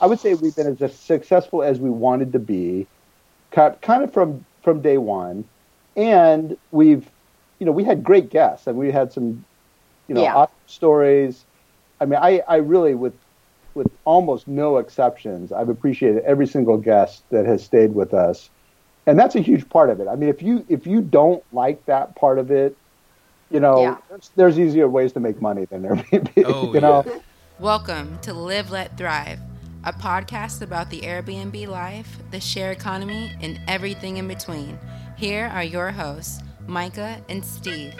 I would say we've been as successful as we wanted to be, kind of from from day one, and we've, you know, we had great guests and we had some, you know, Yeah. awesome stories. I mean, I, I really with with almost no exceptions, I've appreciated every single guest that has stayed with us, and that's a huge part of it. I mean, if you if you don't like that part of it, you know, Yeah. there's, there's easier ways to make money than there may be. Oh, you know, Welcome to Live Let Thrive, a podcast about the Airbnb life, the share economy, and everything in between. Here are your hosts, Myka and Steve.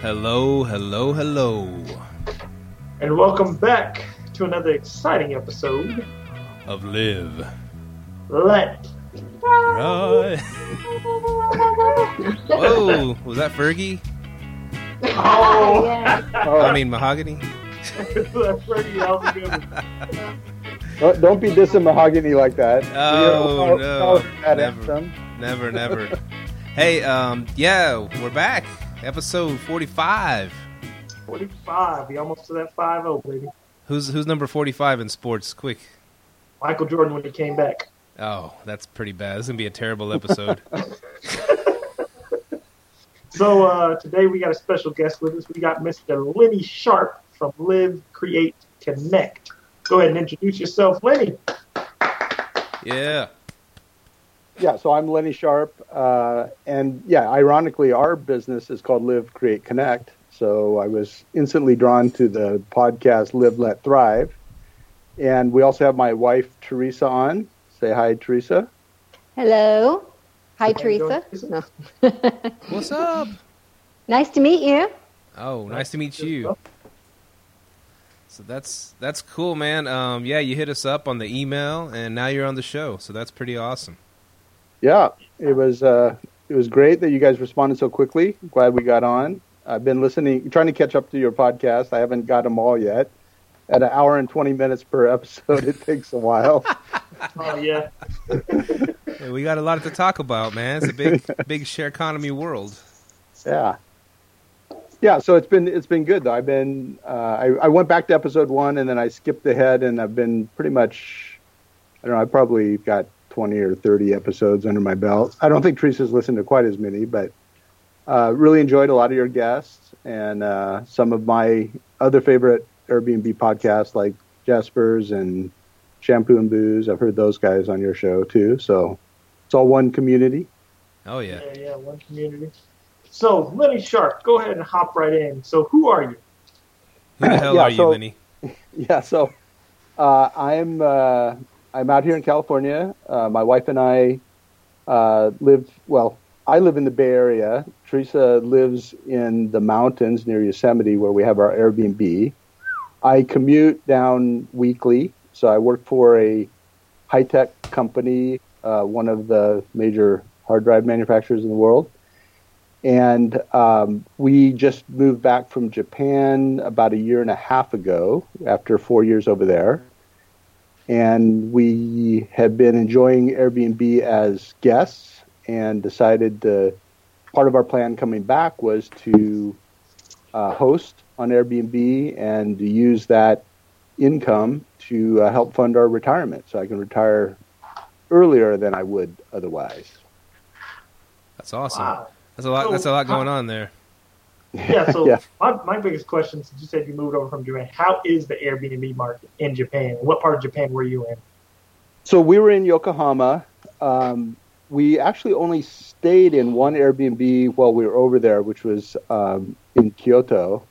Hello, hello, hello. And welcome back to another exciting episode. Of Live. Let Right. Whoa, was that Fergie? oh, Oh, I mean, Mahogany? that's pretty that was good one. Don't, don't be dissing mahogany like that. Oh, We all- no, all that never. Never, never. hey, um, yeah, we're back. Episode 45. 45. We almost to that 5 0, baby. Who's who's number 45 in sports? Quick. Michael Jordan when he came back. Oh, that's pretty bad. This is going to be a terrible episode. So uh, today we got a special guest with us. We got Mr. Lenny Sharp from Live, Create, Connect. Go ahead and introduce yourself, Lenny. yeah. Yeah, so I'm Lenny Sharp, uh, and yeah, ironically, our business is called Live, Create, Connect. So I was instantly drawn to the podcast Live, Let Thrive, and we also have my wife Teresa on. Say hi, Teresa. Hello. Hi, How Teresa. No. What's up? nice to meet you. Oh, nice to meet you. So that's that's cool, man. Um, yeah, you hit us up on the email, and now you're on the show. So that's pretty awesome. Yeah, it was uh, it was great that you guys responded so quickly. Glad we got on. I've been listening, trying to catch up to your podcast. I haven't got them all yet. At an hour and twenty minutes per episode, it takes a while. Oh, yeah. Hey, we got a lot to talk about, man. It's a big, big share economy world. Yeah. Yeah, so it's been it's been good though. I've been uh, I, I went back to episode one and then I skipped ahead and I've been pretty much I don't know I probably got twenty or thirty episodes under my belt. I don't think Teresa's listened to quite as many, but uh, really enjoyed a lot of your guests and uh, some of my other favorite Airbnb podcasts like Jasper's and Shampoo and Booze. I've heard those guys on your show too. So it's all one community. Oh yeah. Yeah, yeah, one community. So, Lenny Sharp, go ahead and hop right in. So, who are you? Who the hell Yeah, are you, Lenny? Yeah, so uh, I'm uh, I'm out here in California. Uh, my wife and I uh, live well. I live in the Bay Area. Teresa lives in the mountains near Yosemite, where we have our Airbnb. I commute down weekly, so I work for a high tech company, uh, one of the major hard drive manufacturers in the world. And um, we just moved back from Japan about a year and a half ago after four years over there. And we have been enjoying Airbnb as guests and decided to, part of our plan coming back was to uh, host on Airbnb and to use that income to uh, help fund our retirement so I can retire earlier than I would otherwise. That's awesome. Wow. That's a lot. That's a lot going on there. Yeah, so Yeah. My, my biggest question, since you said you moved over from Japan, how is the Airbnb market in Japan? What part of Japan were you in? So we were in Yokohama. Um, we actually only stayed in one Airbnb while we were over there, which was um, in Kyoto.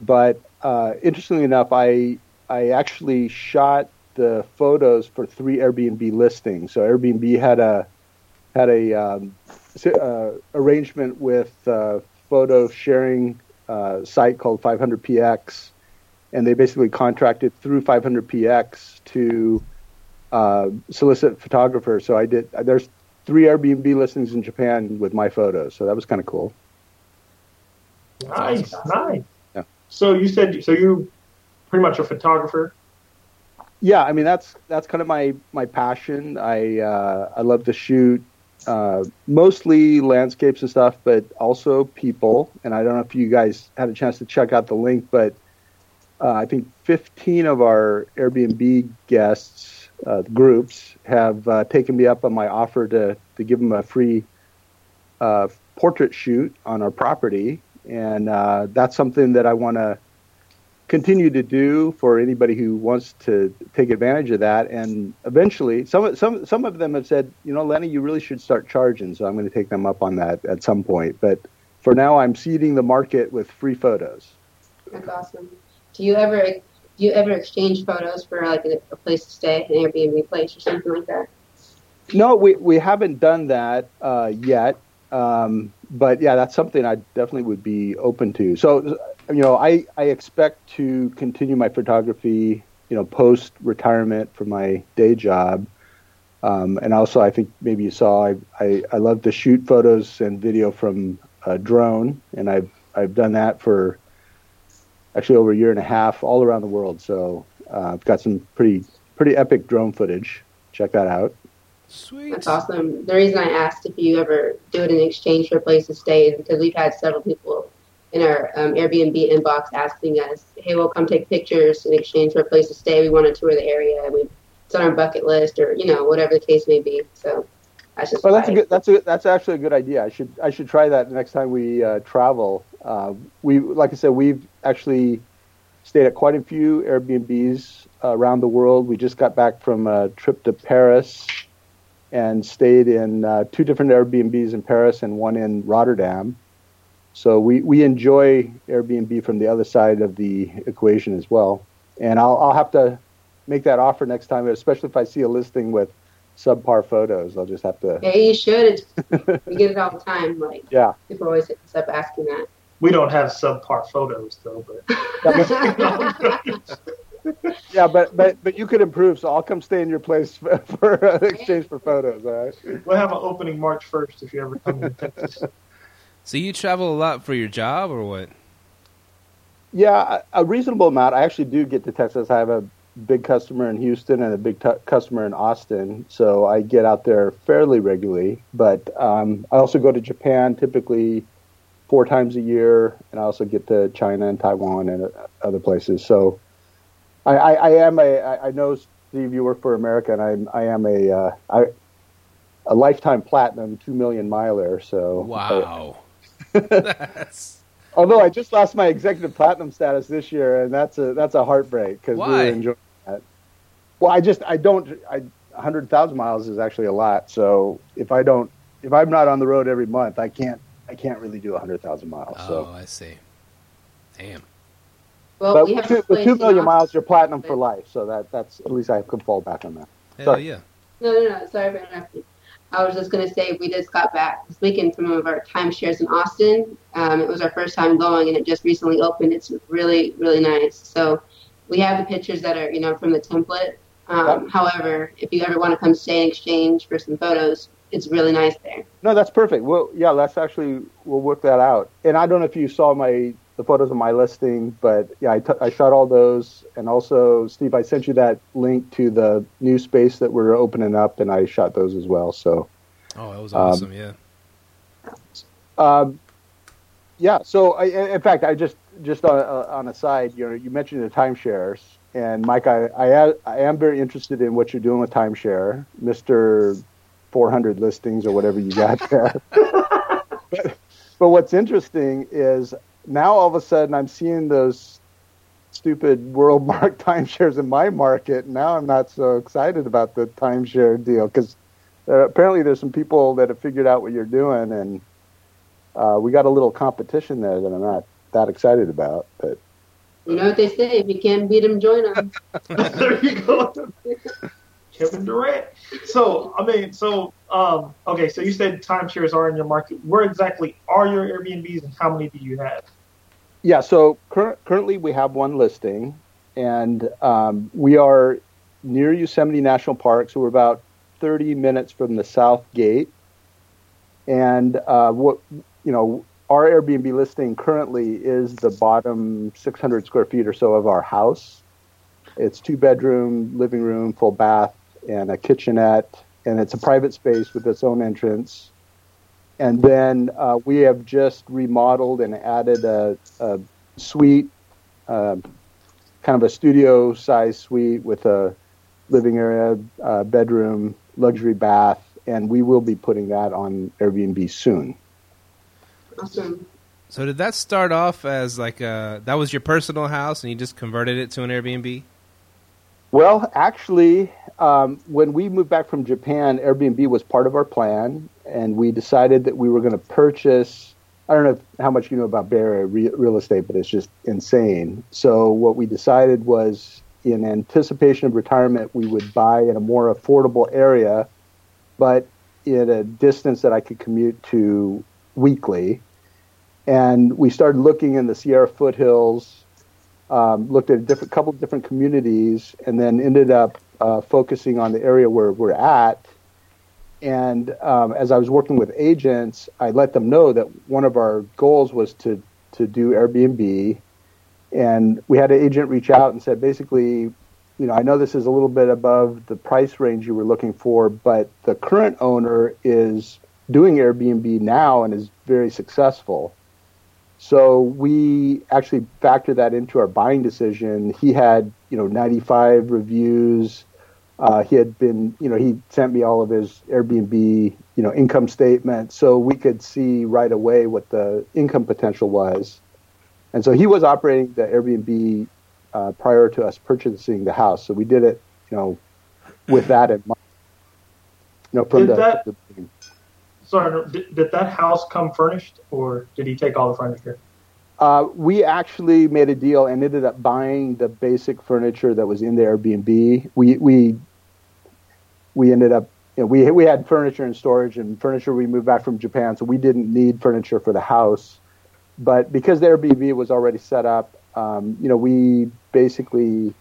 But uh, interestingly enough, I I actually shot the photos for three Airbnb listings. So Airbnb had a had a um, s- uh, arrangement with a photo sharing uh, site called 500px, and they basically contracted through 500px to uh, solicit photographers. So I did. There's three Airbnb listings in Japan with my photos, so that was kind of cool. Nice, nice. Yeah. So you said so you pretty much a photographer. Yeah, I mean that's that's kind of my my passion. I uh, I love to shoot uh, mostly landscapes and stuff, but also people. And I don't know if you guys had a chance to check out the link, but uh, I think 15 of our Airbnb guests uh, groups have uh, taken me up on my offer to to give them a free uh, portrait shoot on our property, and that's something that I want to continue to do for anybody who wants to take advantage of that. And eventually, some some some of them have said, you know, Lenny, you really should start charging. So I'm going to take them up on that at some point. But for now, I'm seeding the market with free photos. That's awesome. Do you ever do you ever exchange photos for like a, a place to stay, an Airbnb place or something like that? No, we we haven't done that uh, yet. Um, but yeah, that's something I definitely would be open to. So, you know, I, I expect to continue my photography, you know, post retirement from my day job. Um, and also, I think maybe you saw I, I, I love to shoot photos and video from a drone, and I've I've done that for actually over a year and a half all around the world. So uh, I've got some pretty pretty epic drone footage. Check that out. Sweet. That's awesome. The reason I asked if you ever do it in exchange for a place to stay is because we've had several people in our um, Airbnb inbox asking us, "Hey, we'll come take pictures in exchange for a place to stay. We want to tour the area. We, it's on our bucket list, or you know, whatever the case may be." So that's just. Well, that's a good. That's a that's actually a good idea. I should I should try that the next time we uh, travel. Uh, we like I said, we've actually stayed at quite a few Airbnbs around the world. We just got back from a trip to Paris and stayed in uh, two different Airbnbs in Paris and one in Rotterdam. So we, we enjoy Airbnb from the other side of the equation as well. And I'll, I'll have to make that offer next time, especially if I see a listing with subpar photos. I'll just have to. Yeah, you should. we get it all the time. Like Yeah. people always hit us up asking that. We don't have subpar photos though, but Yeah, but, but but you could improve, so I'll come stay in your place for, for uh, exchange for photos. All right. we'll have an opening March first if you ever come to Texas. So you travel a lot for your job or what? Yeah, a reasonable amount. I actually do get to Texas. I have a big customer in Houston and a big t- customer in Austin, so I get out there fairly regularly. But um, I also go to Japan typically four times a year, and I also get to China and Taiwan and uh, other places. So I, I, I am a. I I know Steve, you work for America, and I'm I am a uh, I, a lifetime platinum two million miler. So Wow. That's Although I just lost my executive platinum status this year, and that's a that's a heartbreak because we Why? were enjoying that. Well, I just I don't I hundred thousand miles is actually a lot. So if I don't if I'm not on the road every month, I can't I can't really do hundred thousand miles. oh, So, I see. Damn. Well, but we have with two, with place two in million Austin. miles, you're platinum for life. So that that's at least I can fall back on that. Hell Sorry. yeah. No, no, no. Sorry for interrupting. I was just going to say we just got back this weekend from one of our timeshares in Austin. Um, it was our first time going, and it just recently opened. It's really, really nice. So we have the pictures that are, you know, from the template. Um, however, if you ever want to come stay in exchange for some photos, it's really nice there. No, that's perfect. Well, yeah, let's actually we'll work that out. And I don't know if you saw my the photos of my listing, but yeah, I, t- I shot all those. And also, Steve, I sent you that link to the new space that we're opening up, and I shot those as well. So, Oh, that was Um, awesome. yeah. um, yeah. So, I, in fact, I just just on, uh, on a side, you know, you mentioned the timeshares, and Mike, I, I I am very interested in what you're doing with timeshare, Mister 400 listings or whatever you got there. but, but what's interesting is now all of a sudden I'm seeing those stupid world mark timeshares in my market. Now I'm not so excited about the timeshare deal because uh, apparently there's some people that have figured out what you're doing, and uh, we got a little competition there that I'm not that excited about. But You know what they say: if you can't beat them, join them. there you go. Kevin Durant. So, I mean, so, um, okay, so you said timeshares are in your market. Where exactly are your Airbnbs and how many do you have? Yeah, so cur- currently we have one listing, and um, we are near Yosemite National Park, so we're about 30 minutes from the South Gate. And uh, what you know, our Airbnb listing currently is the bottom 600 square feet or so of our house. It's two bedroom, living room, full bath, and a kitchenette, and it's a private space with its own entrance. And then uh, we have just remodeled and added a, a suite, uh, kind of a studio size suite with a living area, uh, bedroom, luxury bath, and we will be putting that on Airbnb soon. Awesome. So did that start off as like a that was your personal house and you just converted it to an Airbnb? Well, actually, um, when we moved back from Japan, Airbnb was part of our plan, and we decided that we were going to purchase. I don't know how much you know about Bay Area re- real estate, but it's just insane. So what we decided was, in anticipation of retirement, we would buy in a more affordable area, but in a distance that I could commute to weekly. And we started looking in the Sierra foothills, um, looked at a couple of different communities, and then ended up uh, focusing on the area where we're at. And um, as I was working with agents, I let them know that one of our goals was to to do Airbnb. And we had an agent reach out and said, basically, you know, I know this is a little bit above the price range you were looking for, but the current owner is doing Airbnb now and is very successful. So we actually factored that into our buying decision. He had, you know, 95 reviews. Uh, he had been, you know, he sent me all of his Airbnb, you know, income statement, so we could see right away what the income potential was. And so he was operating the Airbnb uh, prior to us purchasing the house. So we did it, you know, with that in mind. You know, from the, that- the. Sorry, did, did that house come furnished, or did he take all the furniture? Uh, we actually made a deal and ended up buying the basic furniture that was in the Airbnb. We we we ended up you know, we we had furniture in storage and furniture we moved back from Japan, so we didn't need furniture for the house. But because the Airbnb was already set up, um, you know, we basically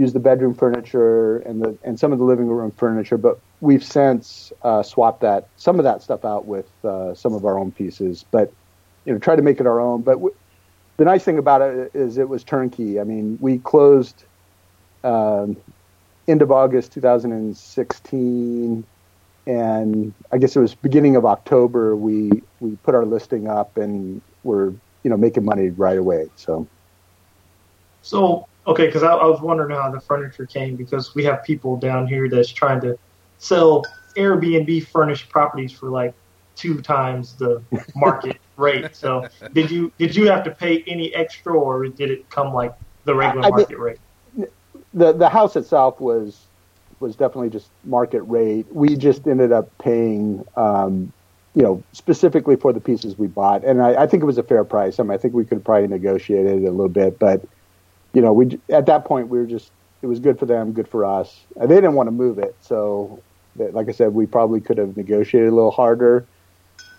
used the bedroom furniture and the and some of the living room furniture. But we've since uh, swapped that some of that stuff out with uh, some of our own pieces. But you know, try to make it our own. But w- the nice thing about it is it was turnkey. I mean, we closed um, end of August 2016, and I guess it was beginning of October. We we put our listing up, and we're you know making money right away. So So, okay, because I, I was wondering how the furniture came because we have people down here that's trying to sell Airbnb furnished properties for like two times the market rate. So, did you did you have to pay any extra, or did it come like the regular I- I market rate? the the house itself was was definitely just market rate. We just ended up paying, um, you know, specifically for the pieces we bought, and I, I think it was a fair price. I mean, I think we could probably negotiate it a little bit, but you know, we at that point we were just it was good for them, good for us. Uh, They didn't want to move it, so that- like I said, we probably could have negotiated a little harder,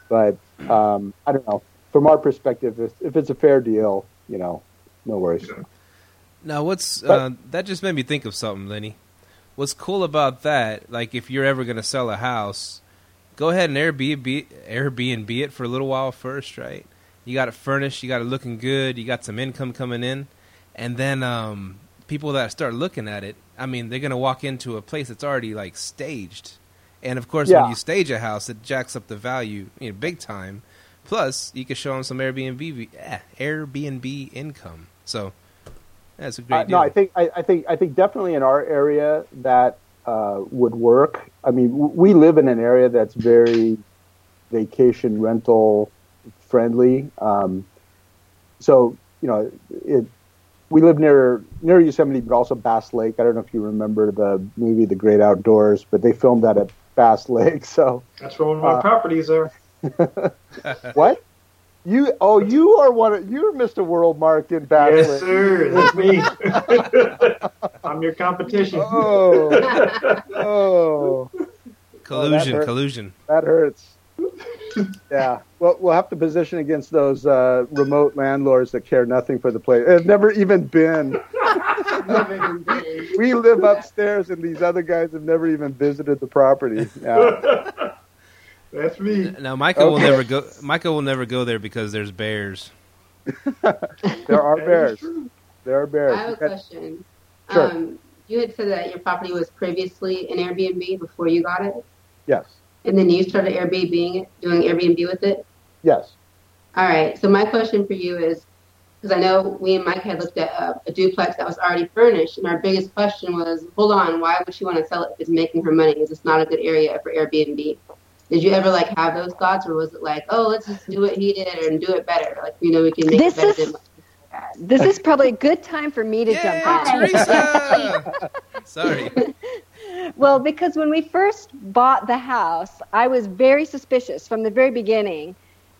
but um, I don't know. From our perspective, if, if it's a fair deal, you know, no worries. Now, what's But- uh, that? Just made me think of something, Lenny. What's cool about that? Like, if you're ever going to sell a house, go ahead and Airbnb Airbnb it for a little while first, right? You got it furnished, you got it looking good, you got some income coming in, and then um, people that start looking at it, I mean, they're going to walk into a place that's already like staged, and of course, Yeah. when you stage a house, it jacks up the value, you know, big time. Plus, you can show them some Airbnb eh, Airbnb income. So that's a great Uh, deal. no, I think I, I think I think definitely in our area that uh, would work. I mean, w- we live in an area that's very vacation rental friendly. Um, so you know, it. We live near near Yosemite, but also Bass Lake. I don't know if you remember the movie The Great Outdoors, but they filmed that at Bass Lake. So That's where one of my Uh, properties are. what? You oh you are one of you're Mr. WorldMark in Bass Yes, Lake. sir. That's me. I'm your competition. Oh oh. collusion, hurt. collusion. That hurts. Yeah. Well, we'll have to position against those uh, remote landlords that care nothing for the place. They've never even been. Never even been. We live upstairs, and these other guys have never even visited the property. Yeah. That's me. Now, Myka will never go. Michael will never go there because there's bears. There are bears. There are bears. I have a question. Sure. Um, you had said that your property was previously an Airbnb before you got it, Yes. And then you started Airbnb doing Airbnb with it. Yes. All right. So my question for you is, because I know we and Mike had looked at a, a, duplex that was already furnished, and our biggest question was, hold on, why would she want to sell it if it's making her money? Is this not a good area for Airbnb? Did you ever like have those thoughts, or was it like, oh, let's just do what he did and do it better? Like you know, we can make this it better is, This is probably a good time for me to Yay, jump in. Teresa! Sorry. Well, because when we first bought the house, I was very suspicious from the very beginning.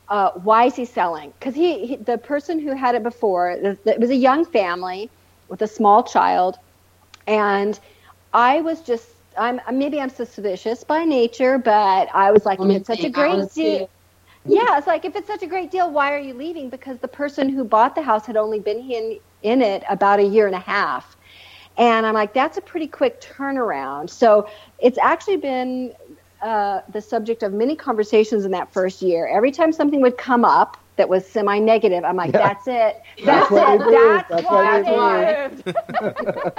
Uh, why is he selling? Because he, he, the person who had it before, it was a young family with a small child, and I was just, I'm maybe I'm suspicious by nature, but I was like, if it's such a great deal. Yeah, it's like if it's such a great deal, why are you leaving? Because the person who bought the house had only been in in it about a year and a half. And I'm like, that's a pretty quick turnaround. So it's actually been uh, the subject of many conversations in that first year. Every time something would come up that was semi-negative, I'm like, yeah. that's it. That's, that's it. That's, that's why they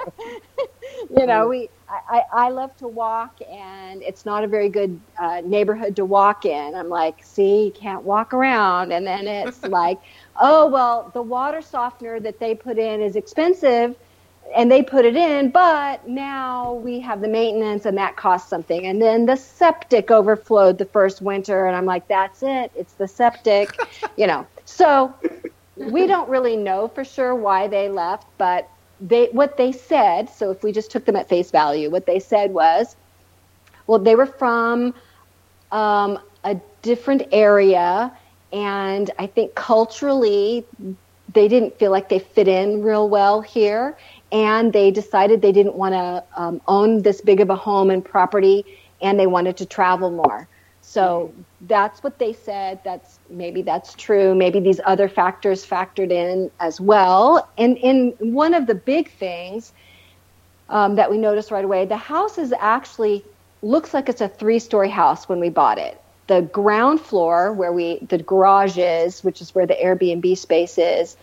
you know, we. I, I love to walk, and it's not a very good uh, neighborhood to walk in. I'm like, see, you can't walk around, and then it's like, oh well, the water softener that they put in is expensive and they put it in, but now we have the maintenance and that costs something. And then the septic overflowed the first winter, and I'm like, that's it, it's the septic, you know. So we don't really know for sure why they left, but they what they said. So if we just took them at face value, what they said was, well, they were from um, a different area, and I think culturally they didn't feel like they fit in real well here and they decided they didn't want to um, own this big of a home and property and they wanted to travel more. So that's what they said. That's maybe that's true. Maybe these other factors factored in as well. And in one of the big things um, that we noticed right away the house is actually looks like it's a three story house when we bought it the ground floor where we the garage is which is where the airbnb space is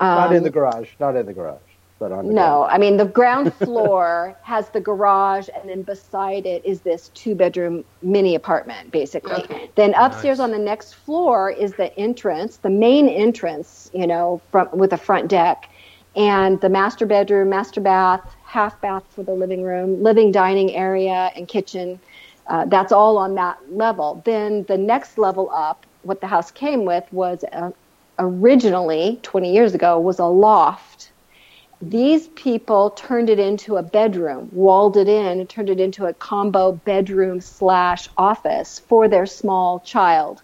um, not in the garage not in the garage but on no, I mean the ground floor has the garage, and then beside it is this two-bedroom mini apartment, basically. Okay. Then upstairs nice. on the next floor is the entrance, the main entrance, you know, from with a front deck, and the master bedroom, master bath, half bath for the living room, living dining area, and kitchen. Uh, that's all on that level. Then the next level up, what the house came with was uh, originally 20 years ago was a loft these people turned it into a bedroom, walled it in, and turned it into a combo bedroom slash office for their small child.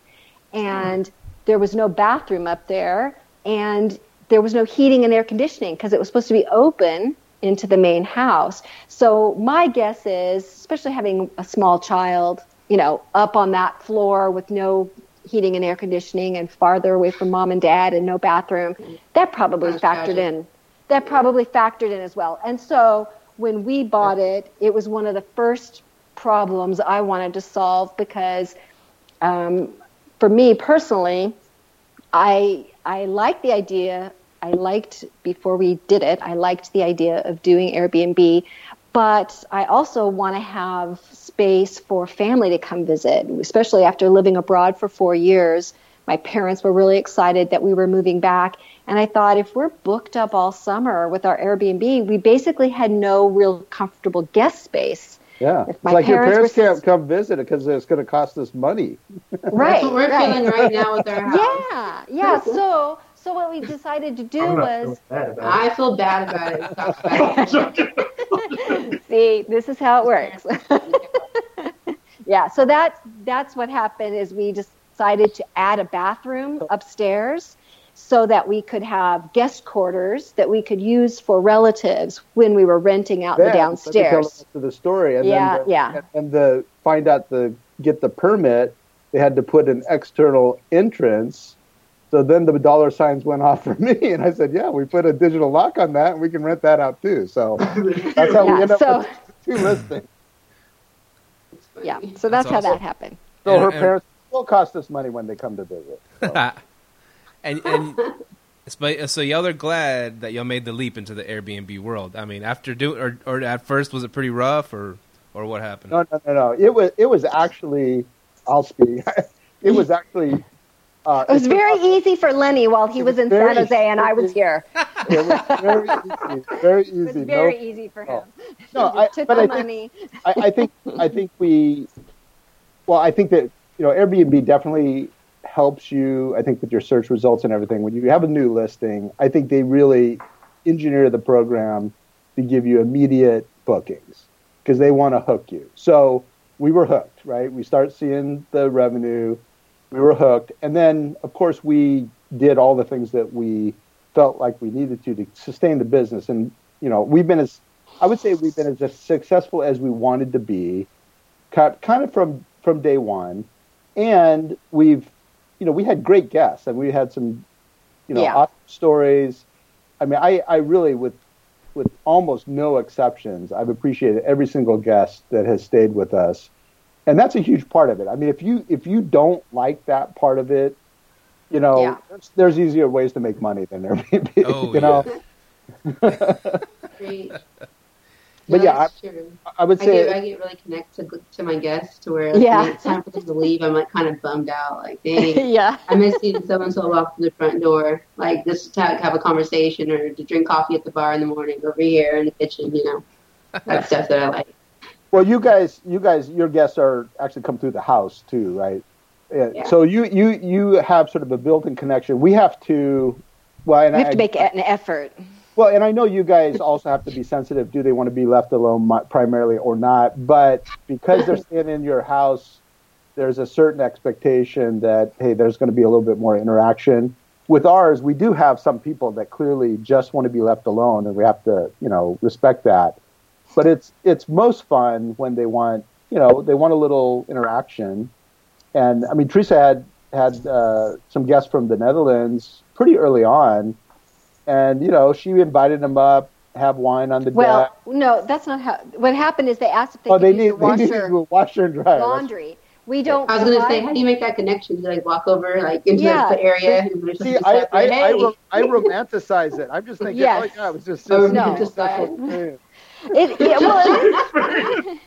And there was no bathroom up there, and there was no heating and air conditioning because it was supposed to be open into the main house. So my guess is, especially having a small child, you know, up on that floor with no heating and air conditioning and farther away from mom and dad and no bathroom, that probably factored in that probably factored in as well. And so when we bought it, it was one of the first problems I wanted to solve because um, for me personally, I I liked the idea. I liked before we did it. I liked the idea of doing Airbnb, but I also want to have space for family to come visit, especially after living abroad for four years. My parents were really excited that we were moving back, and I thought if we're booked up all summer with our Airbnb, we basically had no real comfortable guest space. Yeah, it's like your parents can't come visit it because it's going to cost us money. Right, That's what we're right. feeling right now with our house. Yeah, yeah. So, so what we decided to do was. I feel bad about it. See, this is how it works. yeah, so that's that's what happened. Is we decided to add a bathroom upstairs so that we could have guest quarters that we could use for relatives when we were renting out yeah, the downstairs. To the story, and yeah, the, yeah, and the find out the get the permit, they had to put an external entrance. So then the dollar signs went off for me, and I said, "Yeah, we put a digital lock on that, and we can rent that out too." So that's how yeah, we end up so, with two listings. Yeah, so that's, that's how that happened. So and, her and, parents will cost us money when they come to visit. So. and and so y'all are glad that y'all made the leap into the Airbnb world. I mean, after do or or at first was it pretty rough or or what happened? No, no, no, no. It was it was actually I'll speak. it was actually Uh, It was very about- easy for Lenny while he was was in San Jose and I was here. It was very easy. Very easy. It was very no, easy for him. No, I- took but the I think- I, I think I think we well I think that you know Airbnb definitely helps you I think with your search results and everything when you have a new listing I think they really engineer the program to give you immediate bookings because they want to hook you so we were hooked right we start seeing the revenue we were hooked and then of course we did all the things that we felt like we needed to to sustain the business and you know we've been as I would say we've been as successful as we wanted to be, kind of from from day one, and we've, you know, we had great guests and we had some, you know, Yeah. awesome stories. I mean, I, I really with with almost no exceptions, I've appreciated every single guest that has stayed with us, and that's a huge part of it. I mean, if you if you don't like that part of it, you know, Yeah. there's, there's easier ways to make money than there Airbnb. Oh, you know, Great. But No, yeah, that's true. I would I say get I get really connected to, to my guests to where like, Yeah. when it's time for them to leave, I'm like kind of bummed out. Like, dang, yeah. I miss seeing so and so walk through the front door, like just to have a conversation or to drink coffee at the bar in the morning over here in the kitchen. You know, that's stuff that I like. Well, you guys, you guys, your guests are actually come through the house too, right? Yeah. Yeah. So you you you have sort of a built-in connection. We have to, well, and We have I, to make an effort. well, and I know you guys also have to be sensitive. Do they want to be left alone primarily or not? But because they're staying in your house, there's a certain expectation that hey, there's going to be a little bit more interaction. With ours, we do have some people that clearly just want to be left alone, and we have to, you know, respect that. But it's it's most fun when they want, you know, they want a little interaction. And I mean, Teresa had had uh, some guests from the Netherlands pretty early on, and you know, she invited them up, have wine on the Well, deck. no, that's not how. What happened is they asked if they Oh, could they use need the they need washer, to washer and dryer. laundry. We don't. I was gonna say, how do you make that connection? You like walk over like into Yeah. the area and there's See, just I a I, I, hey. ro- I romanticize it. I'm just thinking, Yes. oh yeah, it was just Oh, this no. It, yeah, well,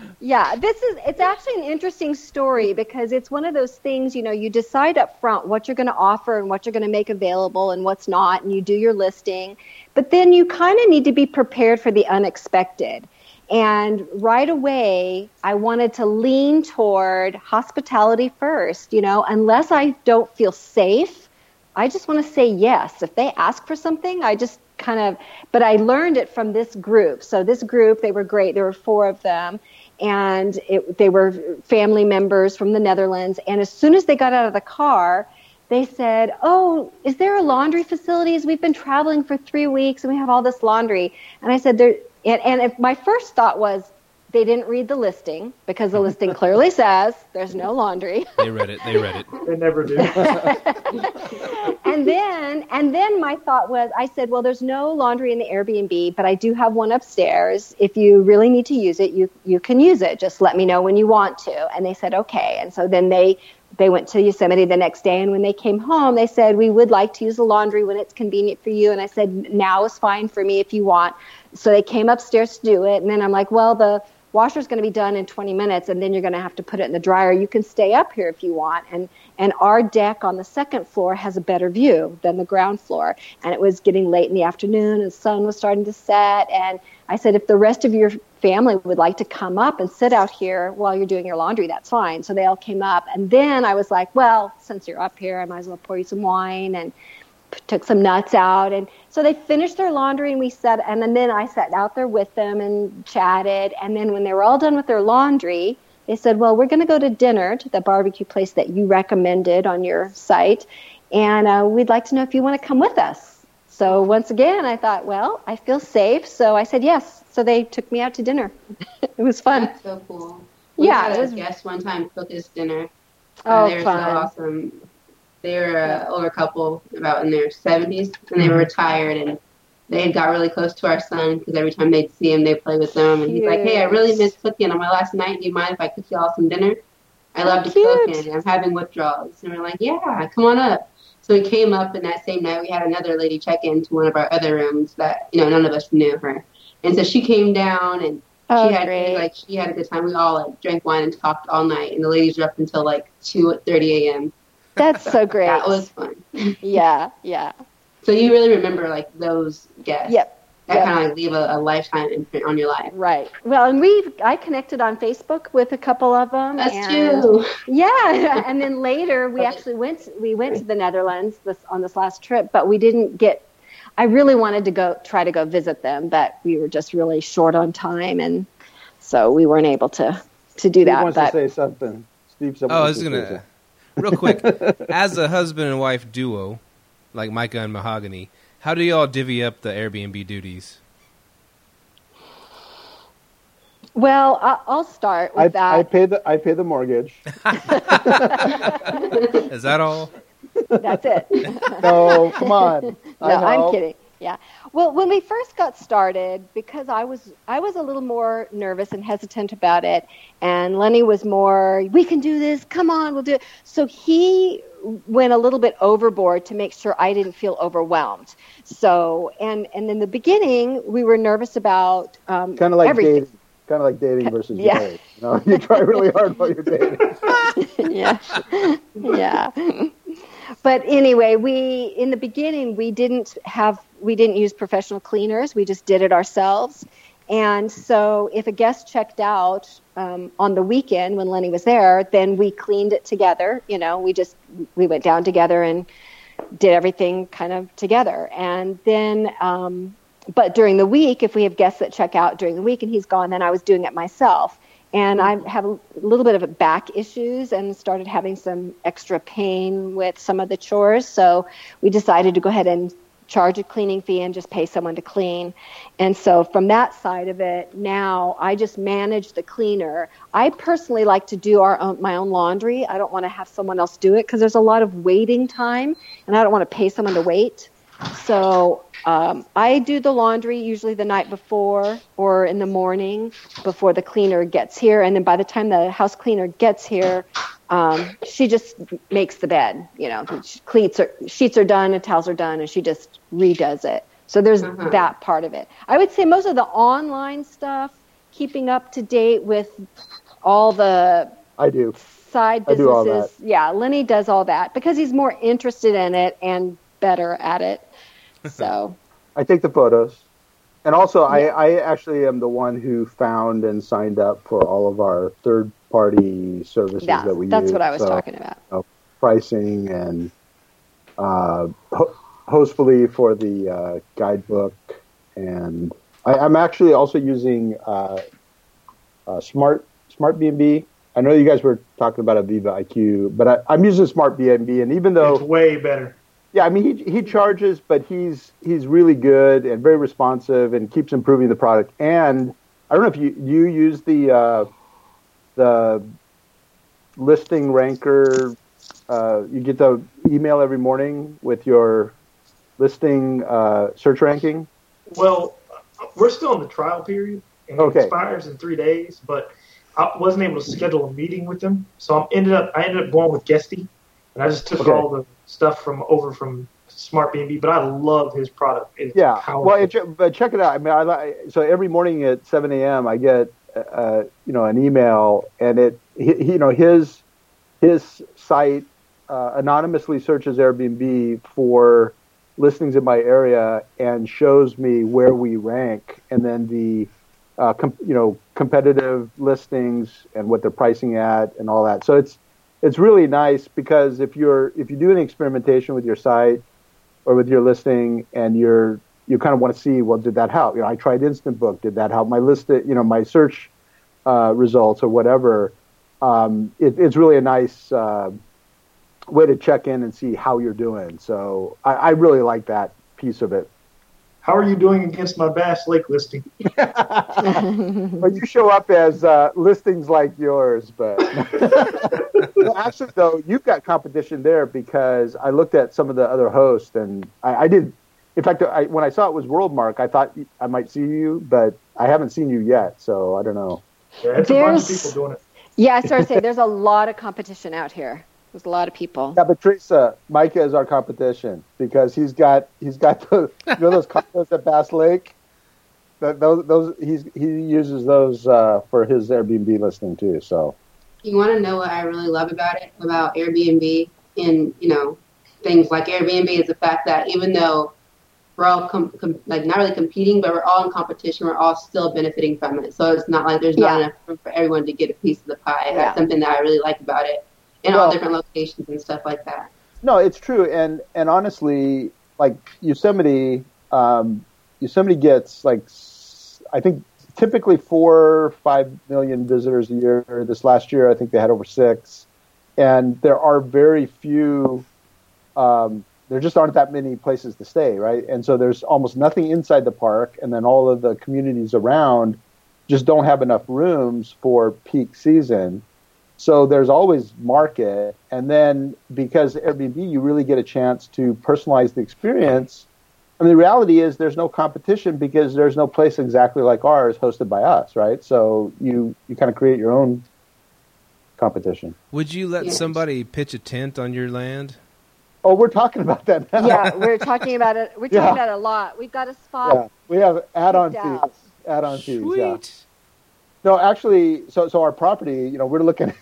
yeah, this is it's actually an interesting story because it's one of those things, you know, you decide up front what you're going to offer and what you're going to make available and what's not and you do your listing, but then you kind of need to be prepared for the unexpected. And right away, I wanted to lean toward hospitality first, you know, unless I don't feel safe, I just want to say yes. If they ask for something, I just kind of, but I learned it from this group. So this group, they were great. There were four of them, and it, they were family members from the Netherlands. And as soon as they got out of the car, they said, "Oh, is there a laundry facilities? We've been traveling for three weeks and we have all this laundry." And I said, "There." And, and if my first thought was they didn't read the listing because the listing clearly says there's no laundry. They read it. They read it. They never do. and then and then my thought was I said, well, there's no laundry in the Airbnb, but I do have one upstairs. If you really need to use it, you you can use it. Just let me know when you want to. And they said, okay. And so then they they went to Yosemite the next day, and when they came home, they said, we would like to use the laundry when it's convenient for you. And I said, now is fine for me if you want. So they came upstairs to do it, and then I'm like, well, the washer's going to be done in 20 minutes and then you're going to have to put it in the dryer. You can stay up here if you want and and our deck on the second floor has a better view than the ground floor and it was getting late in the afternoon and the sun was starting to set and i said if the rest of your family would like to come up and sit out here while you're doing your laundry that's fine. So they all came up and then i was like well since you're up here i might as well pour you some wine and took some nuts out. And so they finished their laundry and we sat and then I sat out there with them and chatted. And then when they were all done with their laundry they said well we're going to go to dinner to the barbecue place that you recommended on your site. And uh, we'd like to know if you want to come with us. So once again I thought well I feel safe. So I said yes. So they took me out to dinner. It was fun. That's so cool. We Yeah, had it a was- guest one time cook us dinner. oh Uh, they were fun. so awesome. They were an older couple, about in their 70s, and they were retired, and they had got really close to our son because every time they'd see him, they'd play with him. And he's like, "Hey, I really miss cooking on my last night. Do you mind if I cook y'all some dinner? I love to cook, and I'm having withdrawals." And we're like, "Yeah, come on up." So we came up, and that same night we had another lady check into one of our other rooms that you know none of us knew her, and so she came down and oh she had great like she had a good time. We all like drank wine and talked all night, and the ladies were up until like two thirty a.m. That's so great. That was fun. yeah, yeah. So you really remember like those guests. Yep. That Yep. kind of like leave a, a lifetime imprint on your life. Right. Well, and we I connected on Facebook with a couple of them. That's and, true. Yeah, and then later we Okay. actually went we went to the Netherlands this on this last trip, but we didn't get. I really wanted to go try to go visit them, but we were just really short on time, and so we weren't able to to do Steve that. wants But to say something. Steve, Oh, I wants was to say gonna something. Real quick. as a husband and wife duo, like Myka and Mahogany, how do y'all divvy up the Airbnb duties? well, I, I'll start with I, I that. pay the I pay the mortgage. Is that all? That's it. No, come on. no, I'm kidding. Yeah. Well, when we first got started, because I was I was a little more nervous and hesitant about it, and Lenny was more, "We can do this. Come on, we'll do it." So he went a little bit overboard to make sure I didn't feel overwhelmed. So, and and in the beginning, we were nervous about um, Kind of like everything. dating. Kind of like dating versus Yeah. marriage. You, know, you try really hard while you're dating. yeah yeah but anyway we in the beginning we didn't have we didn't use professional cleaners. We just did it ourselves. And so if a guest checked out um, on the weekend when lenny was there then we cleaned it together you know we just we went down together and did everything kind of together. And then um, but during the week if we have guests that check out during the week and he's gone then i was doing it myself. And I have a little bit of back issues and started having some extra pain with some of the chores. So we decided to go ahead and charge a cleaning fee and just pay someone to clean. And so from that side of it, now I just manage the cleaner. I personally like to do our own, my own laundry. I don't want to have someone else do it because there's a lot of waiting time and I don't want to pay someone to wait. So um, I do the laundry usually the night before or in the morning before the cleaner gets here, and then by the time the house cleaner gets here, um, she just makes the bed. You know, cleats are, sheets are done, and towels are done, and she just redoes it. So there's Uh-huh. that part of it. I would say most of the online stuff, keeping up to date with all the I do. side I do all businesses. Yeah, Lenny does all that because he's more interested in it and better at it. So I take the photos. And also, I, I actually am the one who found and signed up for all of our third party services yeah, that we that's use. That's what I was So, talking about. Pricing and uh, ho- hostfully for the uh, guidebook. And I, I'm actually also using uh, uh, Smart Smart BNB. I know you guys were talking about Aviva IQ, but I, I'm using Smart BNB. And even though It's way better. Yeah, I mean he he charges, but he's he's really good and very responsive and keeps improving the product. And I don't know if you you use the uh, the listing ranker. Uh, you get the email every morning with your listing uh, search ranking. Well, we're still in the trial period, and it expires in three days. But I wasn't able to schedule a meeting with them, so I ended up I ended up going with Guesty, and I just took Okay. all the stuff from over from Smart BNB. But I love his product. It's Yeah, powerful. well, it, but check it out. I mean, I li- so every morning at 7 a.m. I get uh, you know an email, and it he- you know his his site uh, anonymously searches Airbnb for listings in my area and shows me where we rank, and then the uh, com- you know competitive listings and what they're pricing at and all that. So it's it's really nice because if you're if you do any experimentation with your site or with your listing and you're you kind of want to see well did that help? You know i tried instant book. Did that help my list you know my search uh, results or whatever? Um, it, it's really a nice uh, way to check in and see how you're doing. So I, I really like that piece of it How are you doing against my Bass Lake listing? but you show up as uh, listings like yours but Well, actually though you've got competition there because i looked at some of the other hosts and i, I did in fact I, when i saw it was worldmark i thought i might see you but i haven't seen you yet so i don't know Yeah, it's a bunch of There's- people doing it. Yeah, I started to say there's a lot of competition out here. There's a lot of people. yeah but teresa myka is our competition because he's got he's got the you know those condos at bass lake that those those he's he uses those uh, for his airbnb listing too so You want to know what I really love about it, about Airbnb? and you know things like Airbnb is the fact that even though we're all com- com- like not really competing, but we're all in competition. We're all still benefiting from it. So it's not like there's not Yeah. enough room for everyone to get a piece of the pie. Yeah. That's something that I really like about it, in Well- all different locations and stuff like that. No, it's true, and and honestly, like Yosemite, um, Yosemite gets like I think typically four five million visitors a year. This last year, I think they had over six, and there are very few. Um, there just aren't that many places to stay, right? And so there's almost nothing inside the park, and then all of the communities around just don't have enough rooms for peak season. So there's always market, and then because Airbnb, you really get a chance to personalize the experience. I mean, the reality is there's no competition because there's no place exactly like ours hosted by us, right? So you you kind of create your own competition. Would you let Yes. somebody pitch a tent on your land? Oh, we're talking about that now. yeah, we're talking about it. We're talking Yeah. about it a lot. We've got a spot. yeah. We have add-on Picked fees. Add-on fees. Sweet. Yeah. No, actually, so so our property, you know, we're looking,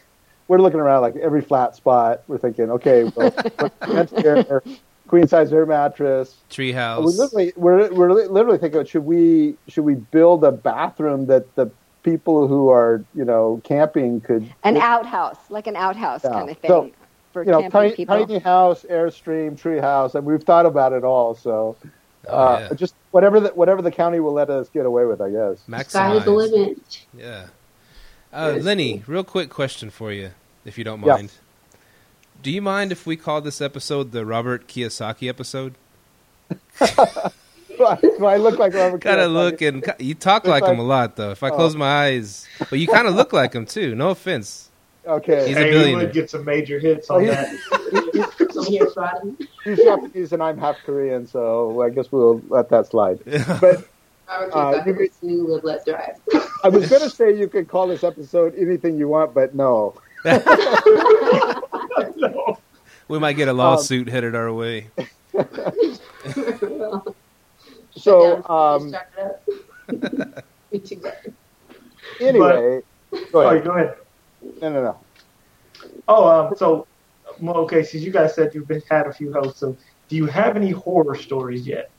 we're looking around like every flat spot. We're thinking, okay, well, put here, queen size air mattress. We Treehouse. literally, we're we're literally thinking, should we should we build a bathroom that the people who are you know camping could An outhouse, like an outhouse Yeah. kind of thing So, for you know camping tiny, people. tiny house, airstream, tree house, and we've thought about it all. So Oh, uh, yeah. just whatever the whatever the county will let us get away with, I guess. Sky is the limit. Yeah. Uh, Lenny, real quick question for you, if you don't Yeah. mind. Do you mind if we call this episode the Robert Kiyosaki episode? Do I look like Robert? Kind of Kiyosaki? look and you talk If like him a lot, though. If I Oh. close my eyes, but you kind of look like him too. No offense. Okay. He's a hey, we billionaire. would get some major hits on that. So here's Rodney. He's Japanese and I'm half Korean, so I guess we'll let that slide. But Robert Uh, Kiyosaki you was new Live Let Thrive. I was going to say you could call this episode anything you want, but no. no. We might get a lawsuit headed our way. So, um, down, start it up. Me too, bad. anyway, go Sorry, ahead. go ahead. No, no, no. Oh, um, so okay, since you guys said you've been, had a few hosts, so do you have any horror stories yet?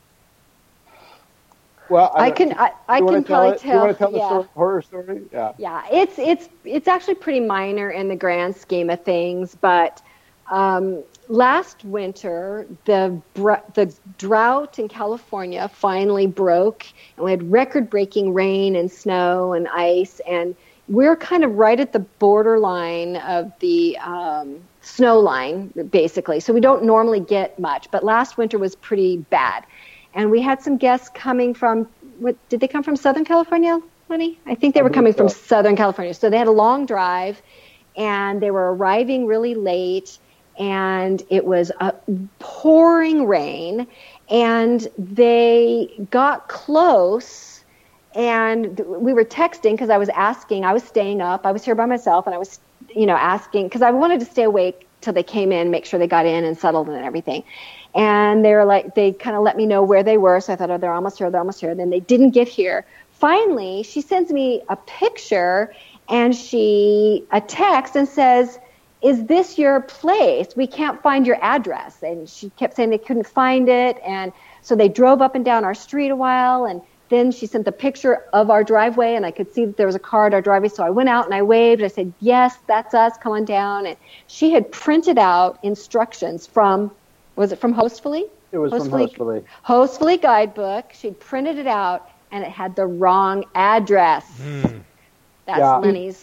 Well, I don't- can I, I can tell probably it? You want to tell the story, horror story? Yeah. Yeah, it's it's it's actually pretty minor in the grand scheme of things, but um, last winter the the drought in California finally broke, and we had record-breaking rain and snow and ice, and we're kind of right at the borderline of the um, snow line, basically. So we don't normally get much, but last winter was pretty bad, and we had some guests coming from. What did they come from? Southern California, Lenny? I think they were coming from. Southern California. So they had a long drive, and they were arriving really late, and it was a pouring rain, and they got close and we were texting because I was asking. I was staying up. I was here by myself, and I was, you know, asking because I wanted to stay awake till they came in, make sure they got in and settled and everything. And they were like, they kind of let me know where they were. So I thought, oh, they're almost here. They're almost here. Then they didn't get here. Finally, she sends me a picture and she a text and says, is this your place? We can't find your address. And she kept saying they couldn't find it. And so they drove up and down our street a while. And then she sent the picture of our driveway, and I could see that there was a car at our driveway. So I went out and I waved. I said, Yes, that's us. Come on down. And she had printed out instructions from, was it from Hostfully? It was from Hostfully- Hostfully. Hostfully guidebook. She'd printed it out, and it had the wrong address. Hmm. That's Yeah. Lenny's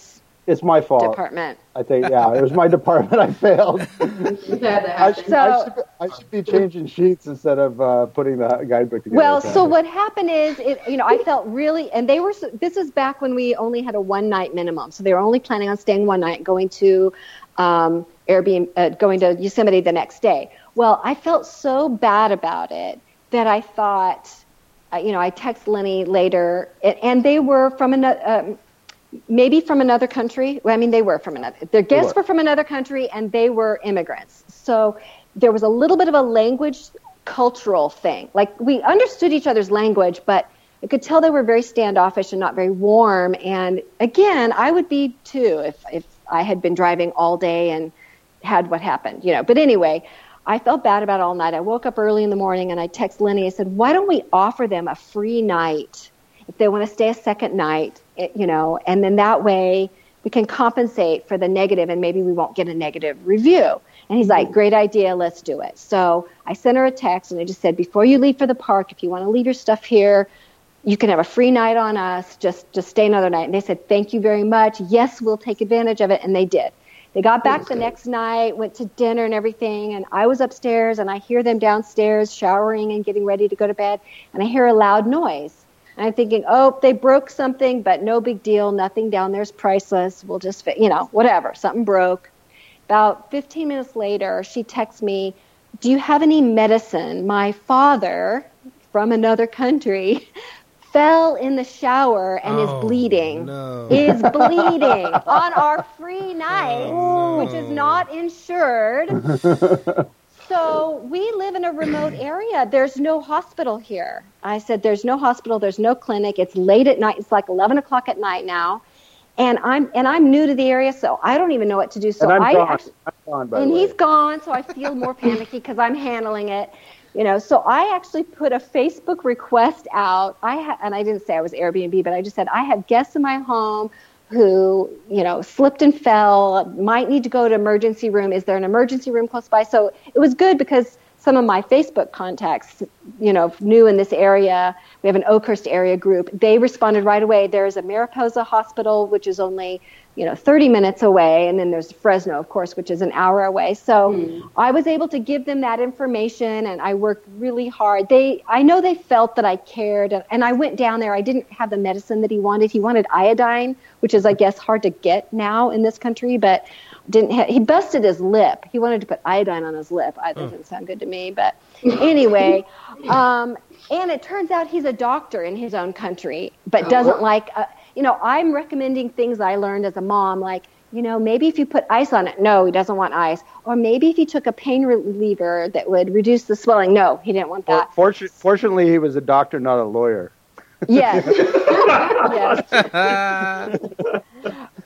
It's my fault. department. I think, yeah, it was my department. I failed. We've that I happen. should, I, So- should, I should be changing sheets instead of uh, putting the guidebook together. Well, Okay. so what happened is, it, you know, I felt really, and they were. This is back when we only had a one night minimum, so they were only planning on staying one night, going to um, Airbnb, uh, going to Yosemite the next day. Well, I felt so bad about it that I thought, uh, you know, I text Lenny later, and, and they were from another. Um, maybe from another country. Well, I mean, they were from another. Their guests were. were from another country, and they were immigrants. So there was a little bit of a language cultural thing. Like we understood each other's language, but I could tell they were very standoffish and not very warm. And again, I would be too if if I had been driving all day and had what happened, you know. But anyway, I felt bad about it all night. I woke up early in the morning and I text Lenny. I said, "Why don't we offer them a free night if they want to stay a second night, you know, and then that way we can compensate for the negative and maybe we won't get a negative review." And he's like, "Great idea, let's do it." So I sent her a text and I just said, "Before you leave for the park, if you want to leave your stuff here." You can have a free night on us. Just, just stay another night. And they said, "Thank you very much. Yes, we'll take advantage of it." And they did. They got back the next night, went to dinner and everything, and I was upstairs and I hear them downstairs showering and getting ready to go to bed, and I hear a loud noise. And I'm thinking, oh, they broke something, but no big deal. Nothing down there is priceless. We'll just, fit, you know, whatever. Something broke. About 15 minutes later, she texts me, do you have any medicine? My father from another country fell in the shower and Oh, is bleeding. no. Is bleeding on our free oh, night, Oh, which is not insured. so we live in a remote area. There's no hospital here. I said, There's no hospital, there's no clinic. It's late at night. It's like 11 o'clock at night now. And I'm and I'm new to the area, so I don't even know what to do. So and I'm I gone. actually, I'm gone, by and he's gone, so I feel more panicky because I'm handling it. You know, so I actually put a Facebook request out. I ha- and I didn't say I was Airbnb, but I just said I have guests in my home who, you know, slipped and fell, might need to go to emergency room. Is there an emergency room close by? So it was good because some of my Facebook contacts, you know, new in this area. We have an Oakhurst area group. They responded right away. There's a Mariposa Hospital, which is only, you know, 30 minutes away, and then there's Fresno, of course, which is an hour away. So I was able to give them that information, and I worked really hard. They, I know they felt that I cared, and, and I went down there. I didn't have the medicine that he wanted. He wanted iodine, which is, I guess, hard to get now in this country, but didn't ha- he busted his lip. He wanted to put iodine on his lip. I that didn't sound good to me, but anyway, um, and it turns out he's a doctor in his own country, but doesn't like. Uh, you know, I'm recommending things I learned as a mom, like you know, maybe if you put ice on it. No, he doesn't want ice. Or maybe if he took a pain reliever that would reduce the swelling. No, he didn't want that. Fortu- fortunately, he was a doctor, not a lawyer. Yes. yes.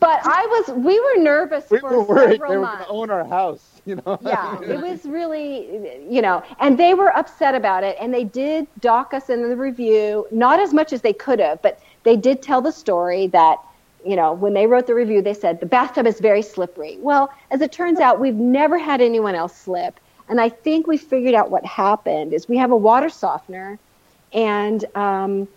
But I was. We were nervous We for were worried several they were months. going to own our house. You know. yeah, it was really, you know, and they were upset about it, and they did dock us in the review, not as much as they could have, but they did tell the story that, you know, when they wrote the review, they said the bathtub is very slippery. Well, as it turns out, we've never had anyone else slip, and I think we figured out what happened is we have a water softener, and um,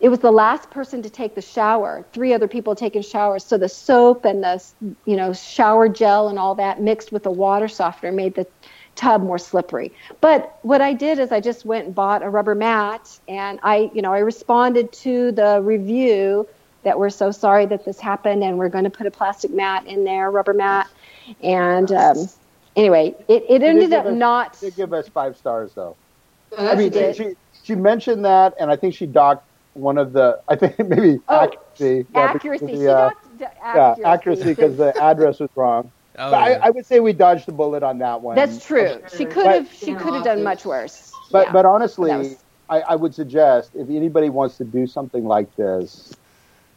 it was the last person to take the shower. Three other people taking showers. So the soap and the you know shower gel and all that mixed with the water softener made the tub more slippery. But what I did is I just went and bought a rubber mat and I you know I responded to the review that we're so sorry that this happened and we're going to put a plastic mat in there, rubber mat. And um, anyway, it, it ended up us- not. She did give us five stars, though. Oh, I mean, good. she she mentioned that, and I think she docked one of the. I think maybe Oh, accuracy. yeah, because Accuracy. of She the, uh, docked the yeah, accuracy because the address was wrong. Oh, yeah. I, I would say we dodged the bullet on that one. That's true. She could have. She could have done much worse. But Yeah. but honestly, That was- I, I would suggest if anybody wants to do something like this,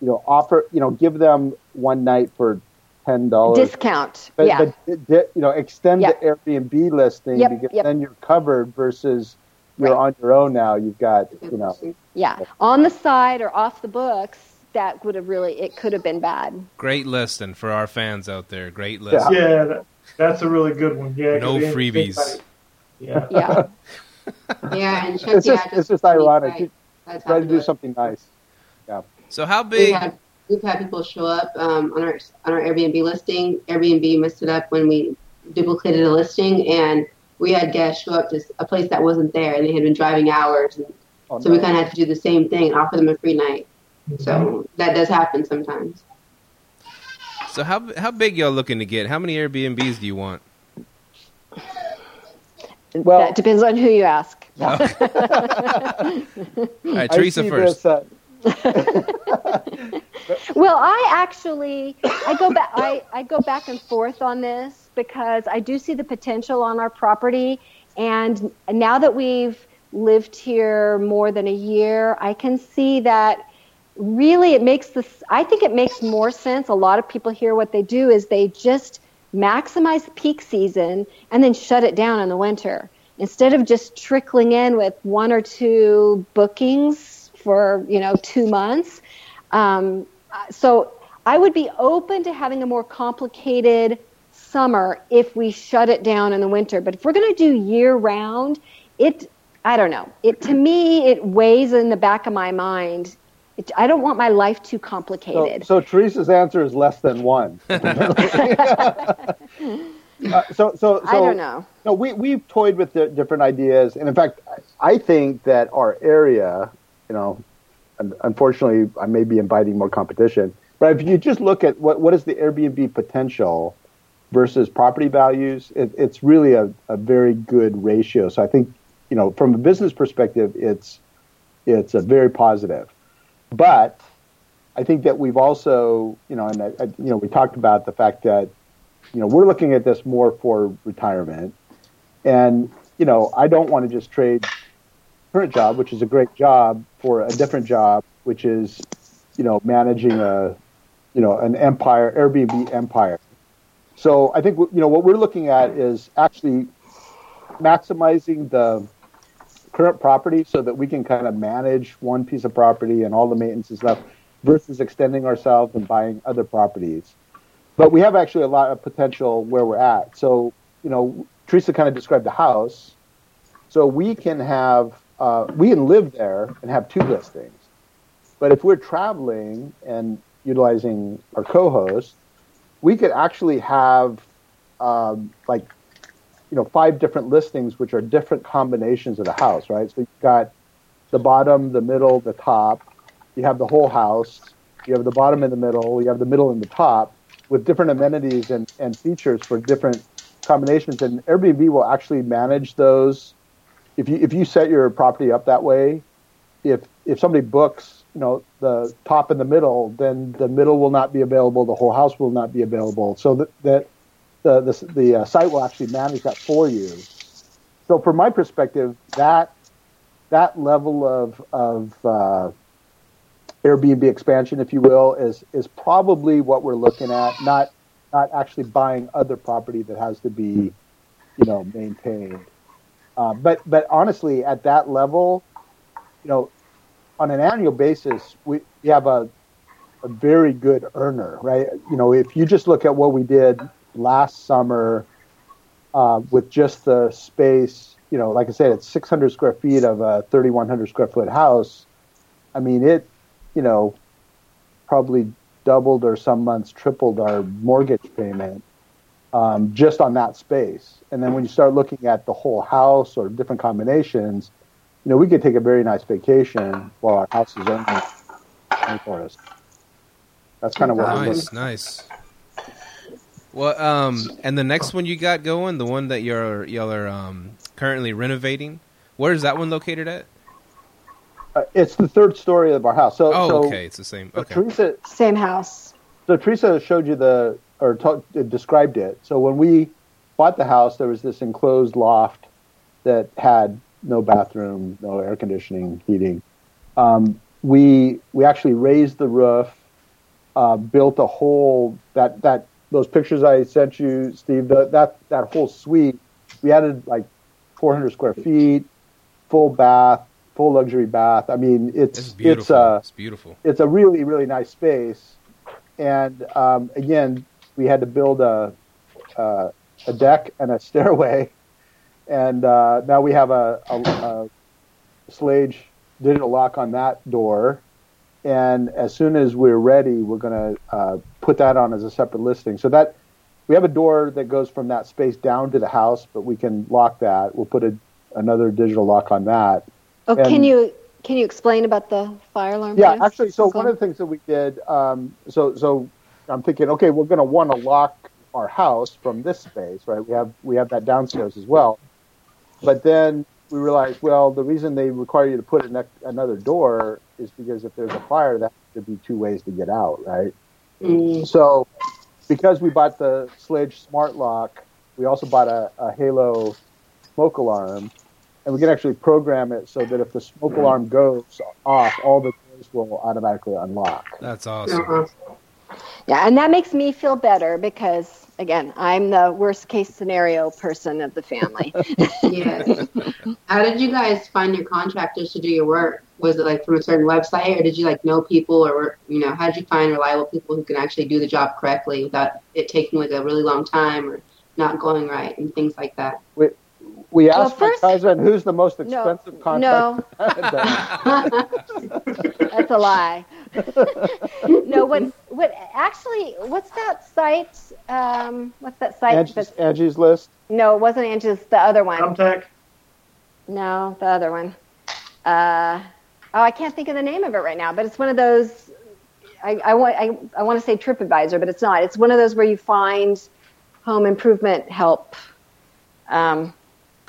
you know, offer you know, give them one night for ten dollars. discount. But, yeah. but di- you know, extend Yep. the Airbnb listing Yep, because yep. then you're covered versus you're Right. on your own now. You've got you know. yeah. On the side or off the books, that would have really. It could have been bad. Great listing for our fans out there. Great listing. Yeah, that, that's a really good one. Yeah, No we didn't think freebies. about. Yeah. Yeah. Yeah, and check It's the just it's just ironic. right? You try to do goes. something nice. Yeah. So how We've big? had, we've had people show up um, on our on our Airbnb listing. Airbnb messed it up when we duplicated a listing, and we had guests show up to a place that wasn't there, and they had been driving hours, and Oh, so we kind of had to do the same thing and offer them a free night. Mm-hmm. So that does happen sometimes. So how how big y'all looking to get? How many Airbnbs do you want? Well- that depends on who you ask. All right, Teresa first. This, uh, Well, I actually I go back I, I go back and forth on this because I do see the potential on our property and now that we've lived here more than a year, I can see that really it makes this I think it makes more sense. A lot of people here what they do is they just maximize peak season and then shut it down in the winter instead of just trickling in with one or two bookings for you know two months. Um, so I would be open to having a more complicated summer if we shut it down in the winter. But if we're going to do year round, it I don't know. It to me it weighs in the back of my mind. It, I don't want my life too complicated. so Teresa's answer is less than one. Uh, so, so, so I don't know. No, we we've toyed with the different ideas, and in fact, I think that our area, you know, unfortunately, I may be inviting more competition. But if you just look at what what is the Airbnb potential versus property values, it, it's really a, a very good ratio. So I think, you know, from a business perspective, it's it's a very positive. But I think that we've also, you know, and I, I, uh, you know, we talked about the fact that you know, we're looking at this more for retirement. And, you know, I don't want to just trade current job, which is a great job, for a different job, which is, you know, managing a, you know, an empire, Airbnb empire. So I think, you know, what we're looking at is actually maximizing the current property so that we can kind of manage one piece of property and all the maintenance and stuff versus extending ourselves and buying other properties but we have actually a lot of potential where we're at. So, you know, Teresa kind of described the house. So we can have, uh, we can live there and have two listings. But if we're traveling and utilizing our co-host, we could actually have um, like, you know, five different listings, which are different combinations of the house, right? So you've got the bottom, the middle, the top. You have the whole house. You have the bottom and the middle. You have the middle and the top with different amenities and, and features for different combinations. And Airbnb will actually manage those. If you if you set your property up that way, if if somebody books, you know, the top and the middle, then the middle will not be available. The whole house will not be available. So that, that the the, the uh, site will actually manage that for you. So from my perspective, that that level of of uh, Airbnb expansion, if you will, is is probably what we're looking at. Not not actually buying other property that has to be, you know, maintained. Uh, but but honestly, at that level, you know, on an annual basis, we, we have a a very good earner, right? You know, if you just look at what we did last summer uh, with just the space, you know, like I said, it's 600 square feet of a 3,100 square foot house. I mean, it you know, probably doubled or some months tripled our mortgage payment um, just on that space. And then when you start looking at the whole house or different combinations, you know, we could take a very nice vacation while our house is empty for us. That's kind of what we're Nice, nice. Well, um, and the next one you got going, the one that you're y'all are um, currently renovating, where is that one located at? Uh, it's the third story of our house. So, Oh, so, okay, it's the same. so Okay, Teresa, Same house. So Teresa showed you the or talk, described it. So when we bought the house, there was this enclosed loft that had no bathroom, no air conditioning, heating. Um, we we actually raised the roof, uh, built a whole that that those pictures I sent you, Steve. The, that that whole suite, we added like 400 square feet, full bath, full luxury bath. I mean, it's it's beautiful. it's uh it's beautiful. it's a really really nice space and um, again we had to build a uh, a deck and a stairway and uh, now we have a, a, a Schlage digital lock on that door and as soon as we're ready we're going to uh, put that on as a separate listing so that we have a door that goes from that space down to the house but we can lock that we'll put a, another digital lock on that Oh, And- can you can you explain about the fire alarm? Yeah, actually, so Go one of the things that we did, um, so so I'm thinking, okay, we're going to want to lock our house from this space, right? We have we have that downstairs as well, but then we realized, well, the reason they require you to put an, another door is because if there's a fire, that there be two ways to get out, right? Mm. So because we bought the Schlage Smart Lock, we also bought a, a Halo smoke alarm, and we can actually program it so that if the smoke alarm goes off, all the doors will automatically unlock. That's awesome. Uh-uh. Yeah, and that makes me feel better because again, I'm the worst case scenario person of the family. Yes. How did you guys find your contractors to do your work? Was it like from a certain website, or did you like know people, or you know, how did you find reliable people who can actually do the job correctly without it taking like a really long time or not going right and things like that? We Well, asked first- my husband who's the most No, expensive contractor. No. That's a lie. no, what what actually what's that site? Um, what's that site? Angie's, that's, Angie's list. no, it wasn't Angie's. The other one. Thumbtack. No, the other one. Uh, oh, I can't think of the name of it right now, but it's one of those. I, I want I, I want to say TripAdvisor, but it's not. It's one of those where you find home improvement help. Um,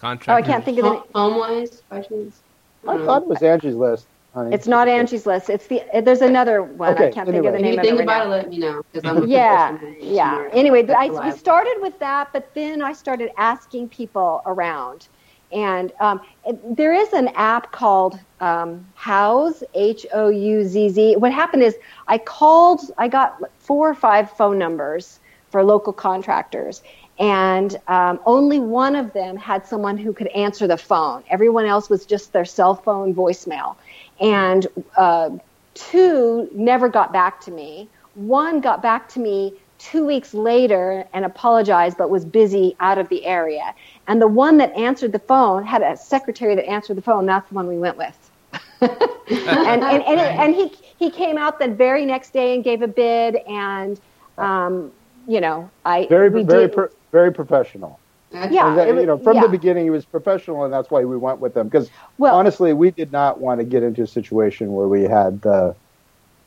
oh, I can't think of the. Home, home wise, by chance? I thought it was Angie's list. Honey. It's not Angie's list. It's the. There's another one. I can't think of the name If you of think it right about now. it, let me know because I'm yeah yeah anyway I, we started with that but then i started asking people around and um, it, there is an app called um, Houzz h-o-u-z-z what happened is i called i got four or five phone numbers for local contractors and um, only one of them had someone who could answer the phone everyone else was just their cell phone voicemail and uh, two never got back to me. One got back to me two weeks later and apologized, but was busy out of the area. And the one that answered the phone had a secretary that answered the phone. That's the one we went with. and and, and, it, and he he came out the very next day and gave a bid, and um, you know, I very very pro- very professional. That's Yeah, that, was- you know, from yeah. the beginning, he was professional, and that's why we went with him. Because well, honestly, we did not want to get into a situation where we had the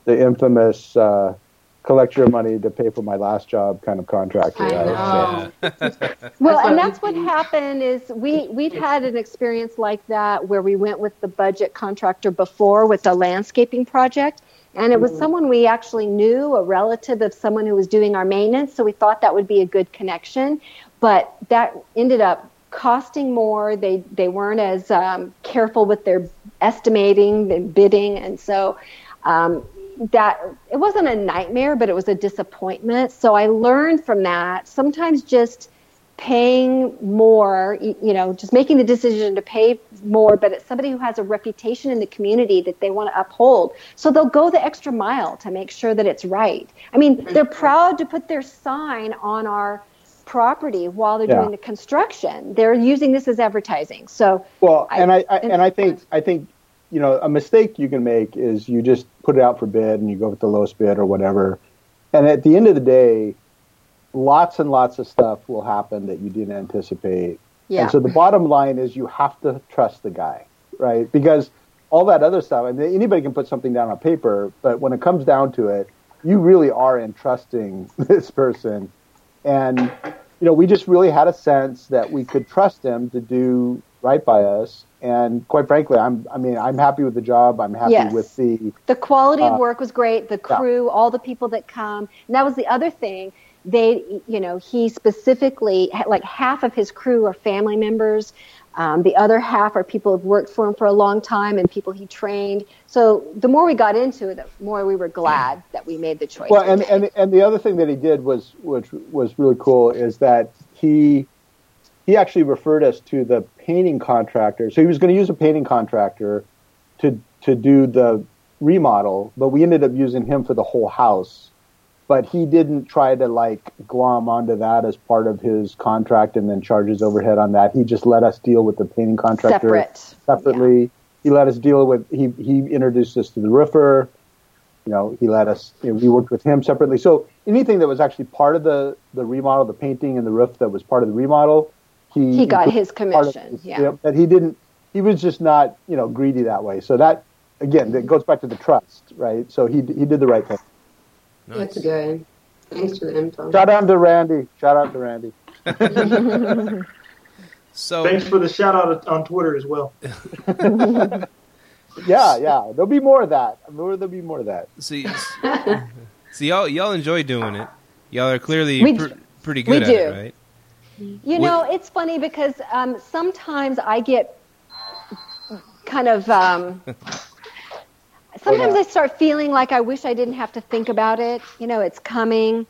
the infamous uh, collect your money to pay for my last job kind of contractor. I right? know. Well, and that's what happened is we we'd had an experience like that where we went with the budget contractor before with the landscaping project, and it was someone we actually knew, a relative of someone who was doing our maintenance, so we thought that would be a good connection, but that ended up costing more. They they weren't as um, careful with their estimating and bidding, and so. Um, that it wasn't a nightmare, but it was a disappointment. So I learned from that. Sometimes just paying more, you know, just making the decision to pay more, but it's somebody who has a reputation in the community that they want to uphold. So they'll go the extra mile to make sure that it's right. I mean, they're proud to put their sign on our property while they're Yeah. doing the construction. They're using this as advertising. So Well, I- and I, I and- I think I think you know a mistake you can make is you just put it out for bid and you go with the lowest bid or whatever, and at the end of the day, lots and lots of stuff will happen that you didn't anticipate. yeah. And so the bottom line is you have to trust the guy, right? Because all that other stuff, I mean, anybody can put something down on paper, but when it comes down to it, you really are entrusting this person. And, you know, we just really had a sense that we could trust him to do right by us. And quite frankly, I'm, I mean, I'm happy with the job. I'm happy Yes. with the, The quality of Uh, work was great. The yeah. crew, all the people that come. And that was the other thing. They, you know, he specifically, like half of his crew are family members. Um, the other half are people who've worked for him for a long time and people he trained. So the more we got into it, the more we were glad that we made the choice. Well, and, and and the other thing that he did was which was really cool is that he he actually referred us to the painting contractor. So he was going to use a painting contractor to to do the remodel, but we ended up using him for the whole house. But he didn't try to like glom onto that as part of his contract and then charge his overhead on that. He just let us deal with the painting contractor separate. separately. He let us deal with. He he introduced us to the roofer. You know, he let us. You know, we worked with him separately. So anything that was actually part of the the remodel, the painting and the roof that was part of the remodel, he He got his commission. his- Yeah. yep, That he didn't. He was just not you know greedy that way. So that again, that goes back to the trust, right? So he he did the right thing. That's good. Thanks for the info. Shout out to Randy. Shout out to Randy. So Thanks for the shout out on Twitter as well. Yeah, yeah. There'll be more of that. I'm sure there'll be more of that. see, see y'all y'all enjoy doing it. Y'all are clearly We pr- d- pretty we good at do. it, right? You know, it's funny because um, sometimes I get kind of um, sometimes I start feeling like I wish I didn't have to think about it. You know, it's coming.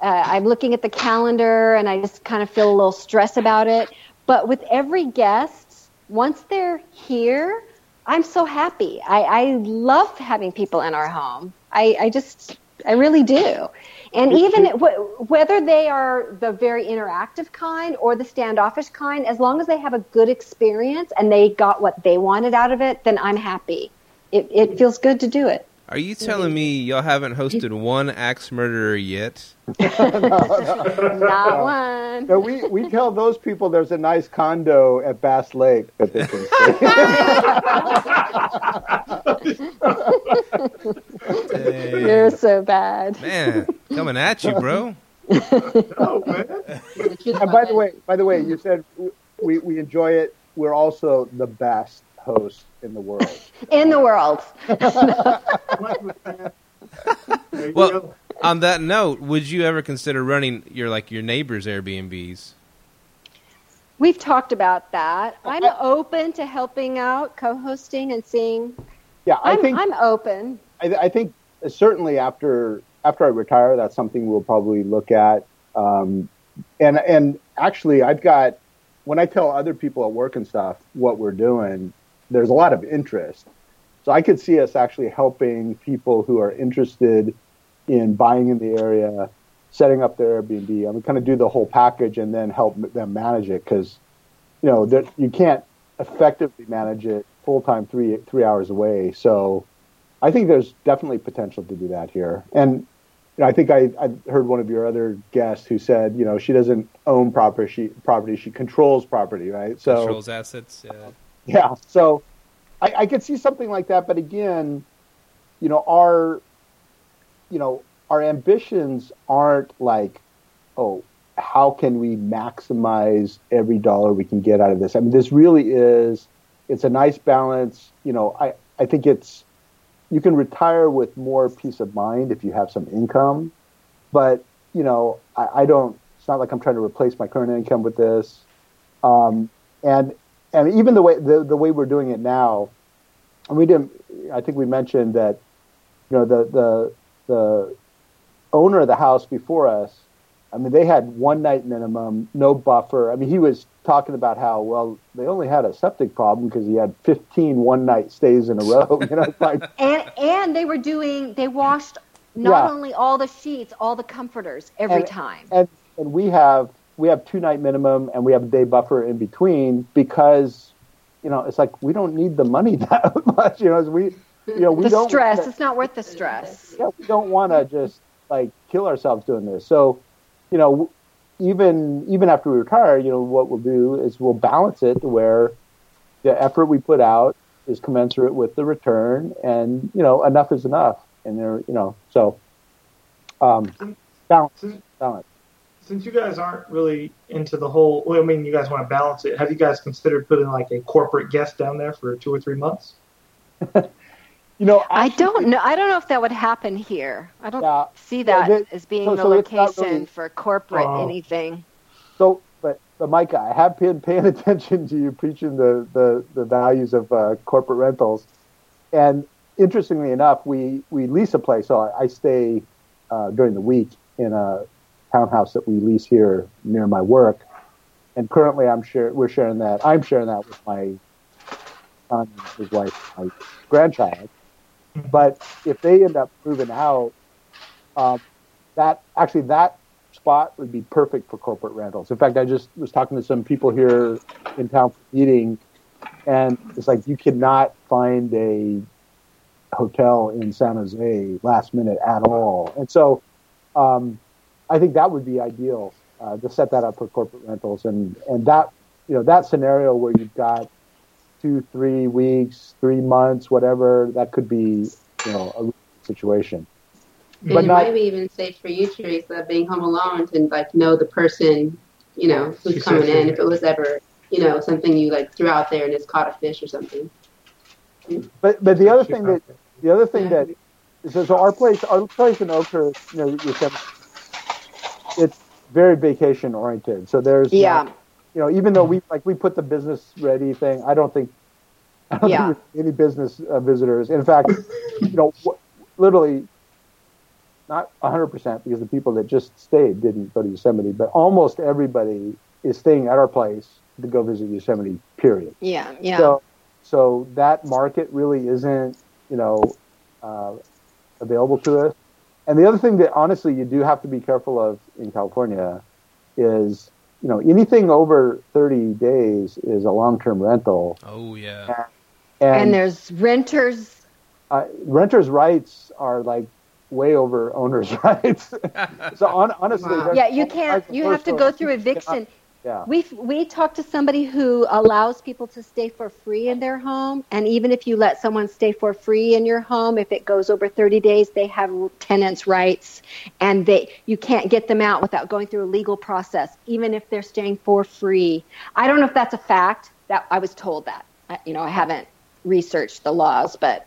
Uh, I'm looking at the calendar and I just kind of feel a little stress about it. But with every guest, once they're here, I'm so happy. I, I love having people in our home. I, I just, I really do. And even wh- whether they are the very interactive kind or the standoffish kind, as long as they have a good experience and they got what they wanted out of it, then I'm happy. It, it feels good to do it. Are you telling me y'all haven't hosted one axe murderer yet? no Not one. No, we, we tell those people there's a nice condo at Bass Lake that they can stay. You're so bad. Man, coming at you, bro. Oh man. And by the way, by the way, you said we, we enjoy it. We're also the best host in the world. In the world. Well- go. On that note, would you ever consider running your like your neighbors' Airbnbs? We've talked about that. I'm open to helping out, co-hosting, and seeing. Yeah, I I'm, think I'm open. I, I think certainly after after I retire, that's something we'll probably look at. Um, and and actually, I've got when I tell other people at work and stuff what we're doing, there's a lot of interest. So I could see us actually helping people who are interested in buying in the area, setting up their Airbnb. I mean, kind of do the whole package and then help them manage it because you know that you can't effectively manage it full time three three hours away. So I think there's definitely potential to do that here. And you know, I think I, I heard one of your other guests who said, you know, she doesn't own property, she, property, she controls property, right? So Controls assets. Yeah. yeah, so I, I could see something like that, but again, you know, our, you know, our ambitions aren't like, oh, how can we maximize every dollar we can get out of this? I mean, this really is, it's a nice balance. You know, I, I think it's, you can retire with more peace of mind if you have some income, but, you know, I, I don't, it's not like I'm trying to replace my current income with this. Um, and, and even the way, the, the way we're doing it now, and we didn't, I think we mentioned that, you know, the, the, the owner of the house before us, I mean, they had one night minimum, no buffer. I mean, he was talking about how, well, they only had a septic problem because he had 15 one night stays in a row. You know, like, And and they were doing. They washed not Yeah. only all the sheets, all the comforters every And- time. and, and we have, we have two night minimum and we have a day buffer in between because, you know, it's like, we don't need the money that much, you know, as we, you know, we the don't. stress. It's not worth the stress. yeah, we don't want to just like kill ourselves doing this. So, you know, even even after we retire, you know, what we'll do is we'll balance it to where the effort we put out is commensurate with the return, and you know, enough is enough. And there, you know, so um, balance, balance. Since you guys aren't really into the whole, well, I mean, you guys want to balance it. Have you guys considered putting like a corporate guest down there for two or three months? You know, I actually- don't know. I don't know if that would happen here. I don't Yeah. see Yeah, that that- as being so- the so location really- for corporate Oh. anything. So, but, but Myka, I have been paying attention to you preaching the, the, the values of uh, corporate rentals. And interestingly enough, we, we lease a place. So I, I stay uh, during the week in a townhouse that we lease here near my work. And currently I'm share, we're sharing that. I'm sharing that with my son, his wife, my grandchild. But if they end up moving out, um, that actually that spot would be perfect for corporate rentals. In fact, I just was talking to some people here in town for meeting, and it's like you cannot find a hotel in San Jose last minute at all. And so, um, I think that would be ideal uh, to set that up for corporate rentals, and and that you know that scenario where you've got two, three weeks, three months, whatever, that could be you know a situation. And But it not- might be even safe for you, Teresa, being home alone to like know the person, you know, who's She coming said in. she- If it was ever, you know, something you like threw out there and it's caught a fish or something. But but the other thing that the other thing Yeah. that so, so our place our place in Oakhurst, you know, you said it's very vacation oriented. So there's Yeah. not- you know, even though we like we put the business ready thing, I don't think I don't Yeah. think any business uh, visitors. In fact, you know, literally not 100% because the people that just stayed didn't go to Yosemite, but almost everybody is staying at our place to go visit Yosemite, period. Yeah, yeah. So, so that market really isn't, you know, uh, available to us. And the other thing that honestly you do have to be careful of in California is, you know, anything over 30 days is a long-term rental. Oh yeah. And, and there's renters. uh, renters' rights are like way over owners' rights. so on, honestly, Wow. Yeah, you can't. You have to go through you cannot- eviction. Yeah. We we talked to somebody who allows people to stay for free in their home, and even if you let someone stay for free in your home, if it goes over 30 days, they have tenants' rights, and they you can't get them out without going through a legal process, even if they're staying for free. I don't know if that's a fact. That I was told that. I, you know, I haven't researched the laws, but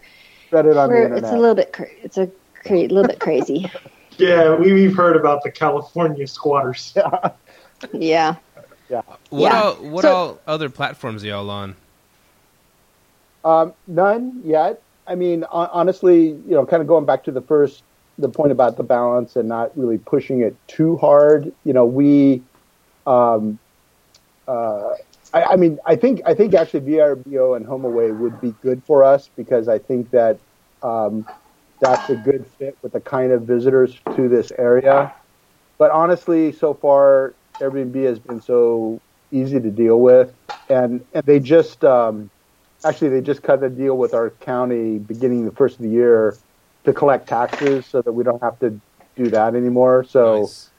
Read it on the internet. it's a little bit cra- it's a cra- little bit crazy. Yeah, we, we've heard about the California squatters. yeah. Yeah. What Yeah. all what So- all other platforms are y'all on? Um, none yet. I mean, honestly, you know, kind of going back to the first, the point about the balance and not really pushing it too hard. You know, we, um, uh, I, I mean, I think I think actually VRBO and HomeAway would be good for us because I think that um, that's a good fit with the kind of visitors to this area. But honestly, so far Airbnb has been so easy to deal with, and and they just. Um, actually they just cut a deal with our county beginning the first of the year to collect taxes so that we don't have to do that anymore so Nice.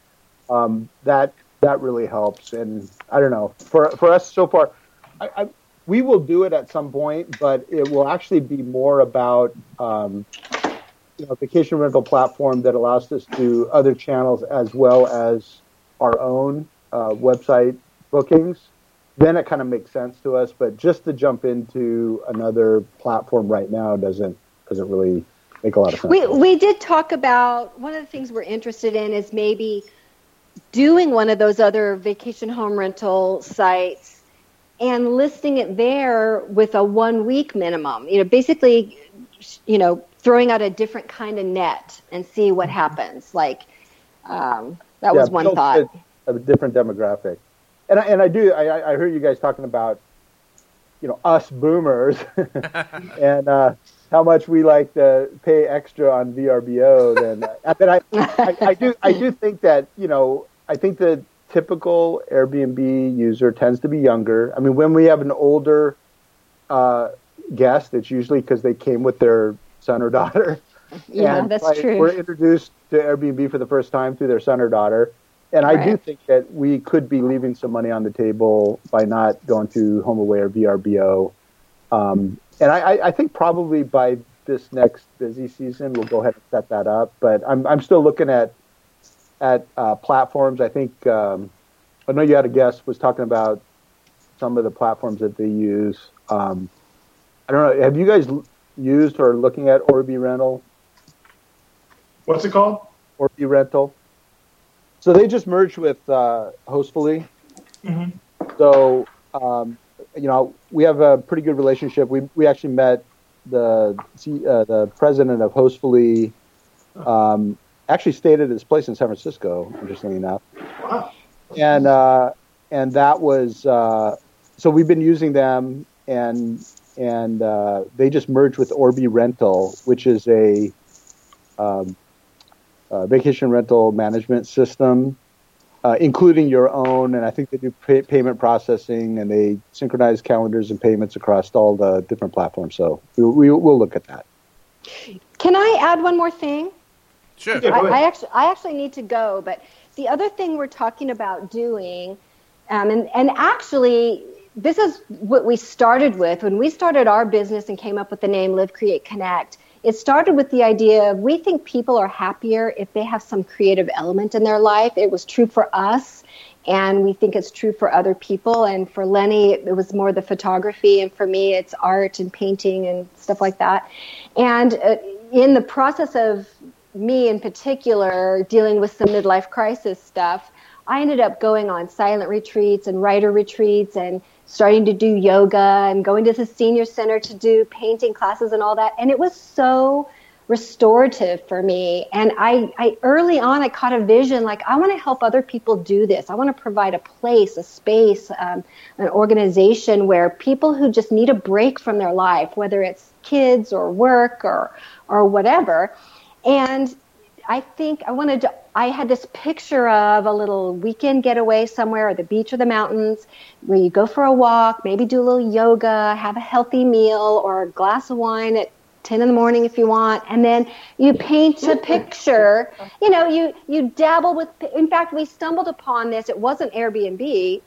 um, that that really helps and i don't know for for us so far I, I, we will do it at some point but it will actually be more about um, you know vacation rental platform that allows us to do other channels as well as our own uh, website bookings then it kind of makes sense to us. But just to jump into another platform right now doesn't doesn't really make a lot of sense. We we did talk about one of the things we're interested in is maybe doing one of those other vacation home rental sites and listing it there with a one week minimum. You know, basically, you know, throwing out a different kind of net and see what happens. Like um, that was Yeah, one built thought. A different demographic, and I, and I do I, I- I heard you guys talking about you know us boomers and uh, how much we like to pay extra on VRBO. Then, uh, but I, I I do I do think that you know I think the typical Airbnb user tends to be younger. I mean, when we have an older uh, guest, it's usually because they came with their son or daughter. Yeah, And, that's like, true. We're introduced to Airbnb for the first time through their son or daughter. And I do think that we could be leaving some money on the table by not going to HomeAway or VRBO. Um, and I, I, I think probably by this next busy season, we'll go ahead and set that up. But I'm, I'm still looking at at uh, platforms. I think um, I know you had a guest was talking about some of the platforms that they use. Um, I don't know. Have you guys used or looking at Orbirental? What's it called? Orbirental. So they just merged with uh, Hostfully. Mhm. So um, you know we have a pretty good relationship. We we actually met the uh, the president of Hostfully. Um, actually stayed at his place in San Francisco. Interestingly enough, Wow. and uh, and that was uh, so we've been using them and and uh, they just merged with Orbirental, which is a um, uh, vacation rental management system, uh, including your own. And I think they do pay- payment processing and they synchronize calendars and payments across all the different platforms. So we, we, we'll look at that. Can I add one more thing? Sure. Yeah, I. I actually I actually need to go, but the other thing we're talking about doing, um, and and actually this is what we started with when we started our business and came up with the name Live Create Connect. It started with the idea of we think people are happier if they have some creative element in their life. It was true for us, and we think it's true for other people. And for Lenny, it was more the photography, and for me, it's art and painting and stuff like that. And uh, in the process of me in particular, dealing with some midlife crisis stuff, I ended up going on silent retreats and writer retreats and starting to do yoga and going to the senior center to do painting classes and all that. And it was so restorative for me. And I, I early on, I caught a vision like I want to help other people do this. I want to provide a place, a space, um, an organization where people who just need a break from their life, whether it's kids or work or or whatever. And I think I wanted to, I had this picture of a little weekend getaway somewhere at the beach or the mountains where you go for a walk, maybe do a little yoga, have a healthy meal or a glass of wine at 10 in the morning if you want. And then you paint a picture. You know you you dabble with in fact we stumbled upon this. It wasn't airbnb.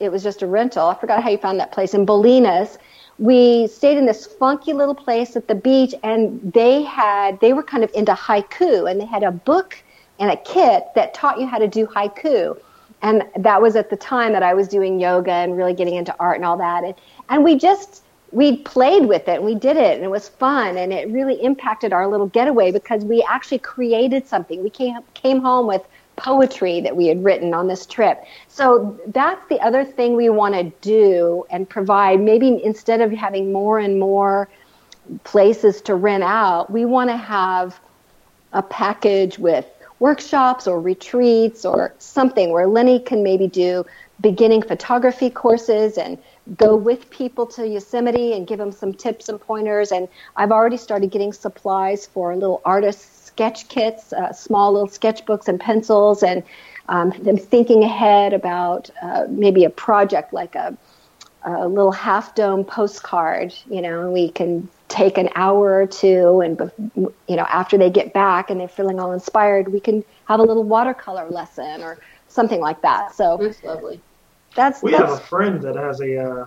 It was just a rental. I forgot how you found that place in bolinas. We stayed in this funky little place at the beach and they had they were kind of into haiku and they had a book and a kit that taught you how to do haiku and that was at the time that I was doing yoga and really getting into art and all that and and we just we played with it and we did it and it was fun and it really impacted our little getaway because we actually created something we came came home with poetry that we had written on this trip. So that's the other thing we want to do and provide. Maybe instead of having more and more places to rent out, we want to have a package with workshops or retreats or something where Lenny can maybe do beginning photography courses and go with people to Yosemite and give them some tips and pointers. And I've already started getting supplies for little artists sketch kits, uh, small little sketchbooks and pencils, and um, I'm thinking ahead about uh, maybe a project like a, a little half dome postcard. You know, we can take an hour or two, and you know, after they get back and they're feeling all inspired, we can have a little watercolor lesson or something like that. So that's lovely. That's we that's, have a friend that has a uh,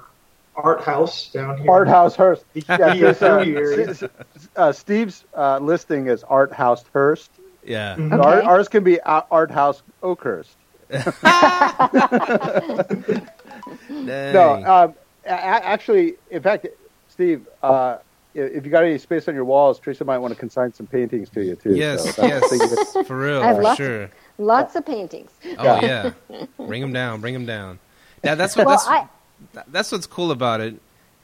art house down here. Art House Hearst. Yeah, Yes, uh, uh, Steve's uh, listing is Art House Hearst. Yeah. Mhm. Okay. Our, ours can be Art Art House Oakhurst. No, um, a- a- actually, in fact, Steve, uh, i- if you got any space on your walls, Teresa might want to consign some paintings to you too. yes, So that's the thing yes, that- for real, I have for lots- sure. lots of paintings. Oh yeah, bring them down, bring them down. Yeah, that's what Well, that's I that's what's cool about it.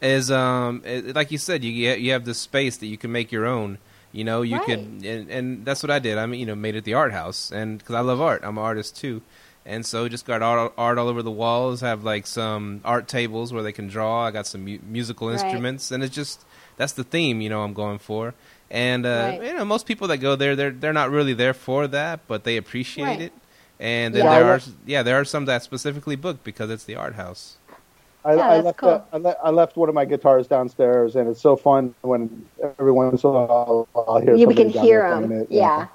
Is um, it, like you said, you you have this space that you can make your own. You know, you Right. could, and, and that's what I did. I mean, you know, made it the art house, and because I love art, I'm an artist too, and so just got art, art all over the walls. Have like some art tables where they can draw. I got some mu- musical Right. instruments, and it's just that's the theme. You know, I'm going for. And uh, Right. you know, most people that go there, they're they're not really there for that, but they appreciate Right. it. And then Yeah. there are yeah, there are some that specifically booked because it's the art house. I, Yeah, I left cool. uh, I, le- I left one of my guitars downstairs, and it's so fun when every once in a while I'll hear you can hear them. it. Yeah.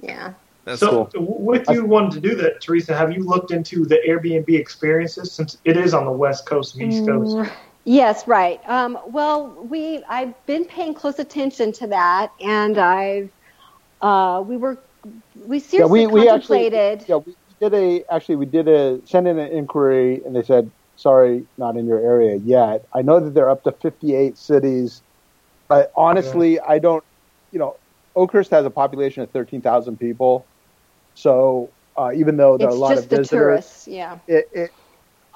Yeah. That's so, cool. w- with you wanting to do that, Teresa, have you looked into the Airbnb experiences since it is on the West Coast and East Coast? Yes, right. Um, well, we I've been paying close attention to that, and I've uh, we were we seriously Yeah, seriously we, we actually yeah we did a actually we did a send in an inquiry, and they said sorry, not in your area yet. I know that they're up to 58 cities, but honestly, I don't. You know, Oakhurst has a population of 13,000 people, so uh, even though there are a lot just of the visitors, tourists. Yeah. it, it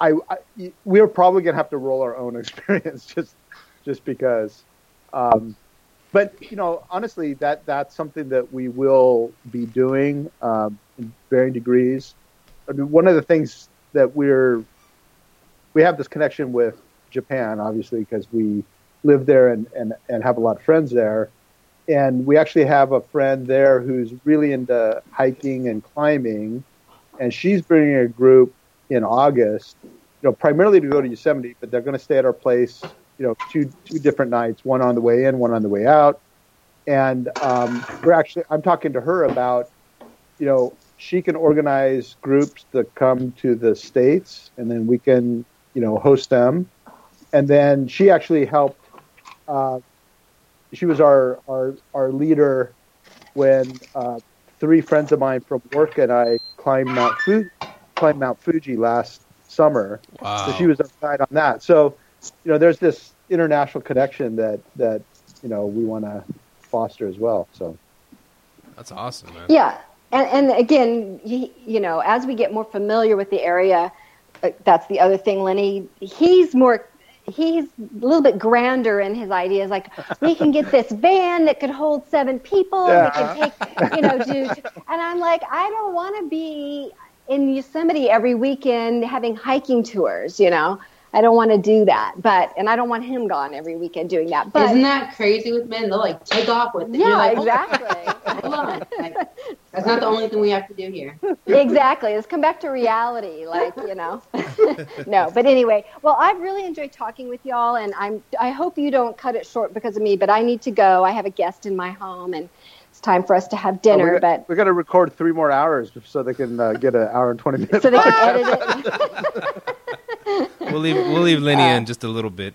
I, I we're probably gonna have to roll our own experience just just because um, but you know honestly that that's something that we will be doing um, in varying degrees. I mean, one of the things that we're we have this connection with Japan obviously because we live there and, and, and have a lot of friends there. And we actually have a friend there who's really into hiking and climbing. And she's bringing a group in August, you know, primarily to go to Yosemite, but they're going to stay at our place, you know, two two different nights, one on the way in, one on the way out, and um, we're actually I'm talking to her about, you know, she can organize groups that come to the states, and then we can, you know, host them, and then she actually helped. Uh, she was our our our leader when uh, three friends of mine from work and I climbed Mount Fuji, climbed Mount Fuji last summer. Wow. So she was outside on that. So, you know, there's this international connection that that you know we want to foster as well. So That's awesome, man. Yeah, and and again, you, you know, as we get more familiar with the area, uh, that's the other thing, Lenny. He's more. He's a little bit grander in his ideas. Like we can get this van that could hold seven people. Yeah. We can take, you know, do. And I'm like, I don't want to be in Yosemite every weekend having hiking tours. You know, I don't want to do that. But and I don't want him gone every weekend doing that. But Isn't that crazy with men? They'll like take off with it. Yeah, like, oh, exactly. hold on. Like, that's not the only thing we have to do here. exactly. Let's come back to reality, like you know. no, but anyway, well, I've really enjoyed talking with y'all, and I'm. I hope you don't cut it short because of me, but I need to go. I have a guest in my home, and time for us to have dinner. we got, but we got to record three more hours so they can uh, get an hour and twenty minutes. so they can edit it. We'll leave we'll leave Lenny in just a little bit.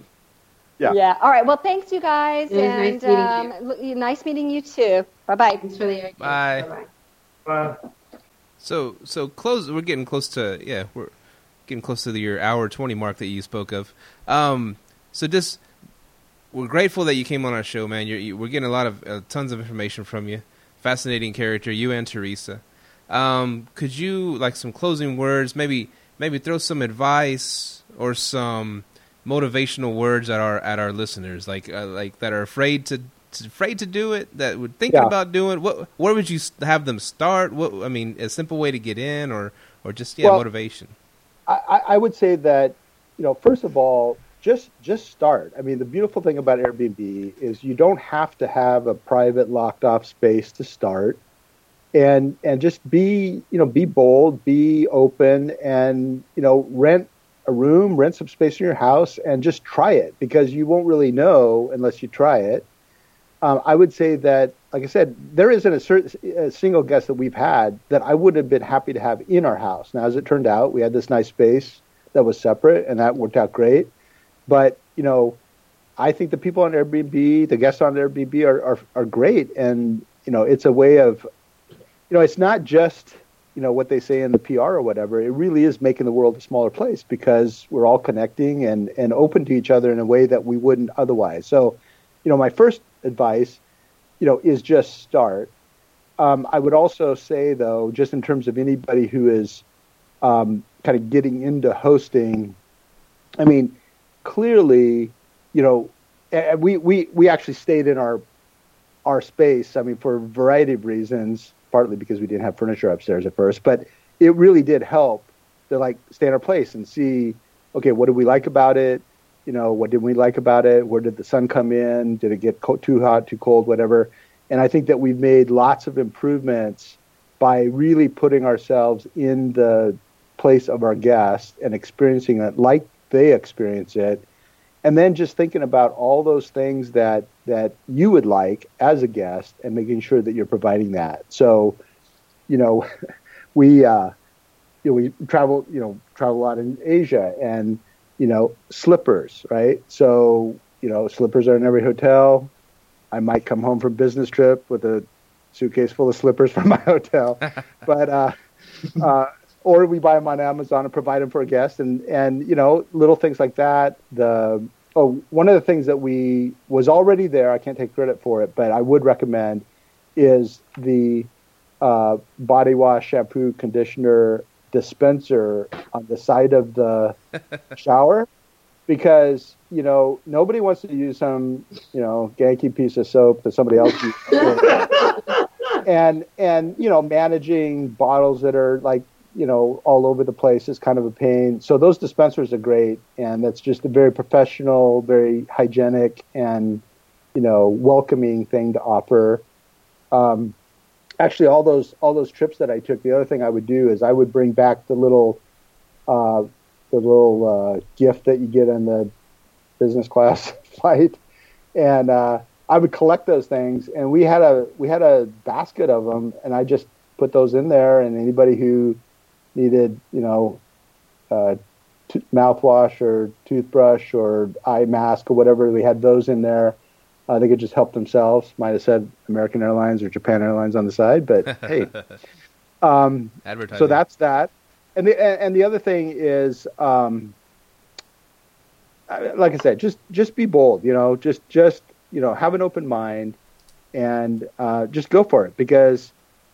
Yeah. yeah. All right. Well, thanks, you guys, and nice meeting um, l- nice meeting you too. Bye bye. Thanks for the idea. Bye. Bye-bye. Uh, So so close. We're getting close to yeah. We're getting close to the, your hour twenty mark that you spoke of. Um. So just we're grateful that you came on our show, man. You're, you, we're getting a lot of uh, tons of information from you. Fascinating character, you and Teresa. Um. Could you like some closing words? Maybe maybe throw some advice or some motivational words at our at our listeners, like uh, like that are afraid to. to- Afraid to do it, that would thinking Yeah. about doing. What where would you have them start? What I mean, a simple way to get in, or or just yeah, Well- motivation. I- I would say that you know first of all just just start. I mean the beautiful thing about airbnb is you don't have to have a private locked off space to start. And and just be you know be bold be open and you know rent a room rent some space in your house and just try it because you won't really know unless you try it. Um, i would say that like i said there isn't a, certain, a single guest that we've had that i wouldn't have been happy to have in our house. Now as it turned out we had this nice space that was separate and that worked out great but you know i think the people on airbnb the guests on airbnb are, are, are great. And you know it's a way of you know it's not just you know what they say in the pr or whatever. It really is making the world a smaller place because we're all connecting and and open to each other in a way that we wouldn't otherwise. So you know my first advice you know is just start. Um, i would also say though just in terms of anybody who is um, kind of getting into hosting i mean clearly you know we we we actually stayed in our our space i mean for a variety of reasons partly because we didn't have furniture upstairs at first but it really did help to like stay in our place and see okay what did we like about it? You know what did we like about it? Where did the sun come in? Did it get co- too hot too cold whatever? And i think that we've made lots of improvements by really putting ourselves in the place of our guests and experiencing it like they experience it. And then just thinking about all those things that that you would like as a guest and making sure that you're providing that. So you know we uh you know we travel you know travel a lot in asia and you know slippers right? So you know slippers are in every hotel. I might come home from business trip with a suitcase full of slippers from my hotel. But uh uh or we buy them on Amazon and provide them for a guest, and and you know little things like that. The oh, one of the things that we was already there. I can't take credit for it, but I would recommend is the uh, body wash, shampoo, conditioner dispenser on the side of the shower, because you know nobody wants to use some you know ganky piece of soap that somebody else uses. and and you know managing bottles that are like you know all over the place is kind of a pain. So those dispensers are great, and that's just a very professional, very hygienic, and you know welcoming thing to offer. Um, actually, all those all those trips that I took, the other thing I would do is I would bring back the little uh, the little uh, gift that you get on the business class flight, and uh, I would collect those things. And we had a we had a basket of them, and I just put those in there. And anybody who needed, you know, uh, t- mouthwash or toothbrush or eye mask or whatever, we had those in there. Uh, they could just help themselves. Might have said American Airlines or Japan Airlines on the side, but hey. Um, Advertising. so that's that. And the and and the other thing is, um, like I said, just just be bold. You know, just just you know have an open mind, and uh, just go for it because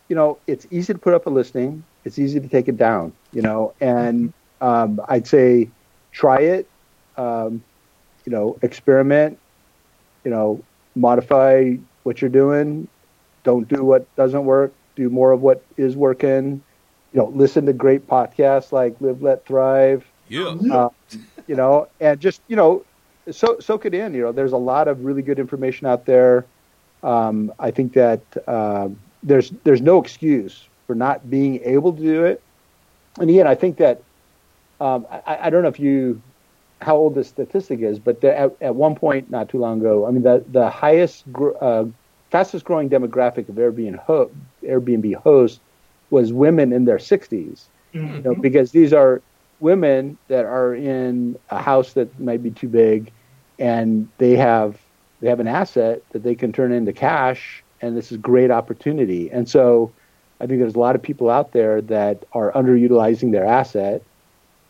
you know, it's easy to put up a listing. It's easy to take it down, you know, and um, I'd say try it, um, you know, experiment, you know, modify what you're doing. Don't do what doesn't work. Do more of what is working. You know, listen to great podcasts like Live, Let Thrive. Yeah. Uh, you know, and just you know, so soak it in. You know, there's a lot of really good information out there. Um, I think that um, there's there's no excuse for not being able to do it. And again, I think that um, I, I don't know if you how old this statistic is, but the, at, at one point not too long ago, I mean the the highest uh, fastest growing demographic of Airbnb ho- Airbnb hosts was women in their 60s. Mhm. You know, because these are women that are in a house that might be too big, and they have they have an asset that they can turn into cash, and this is a great opportunity. And so, I think there's a lot of people out there that are underutilizing their asset.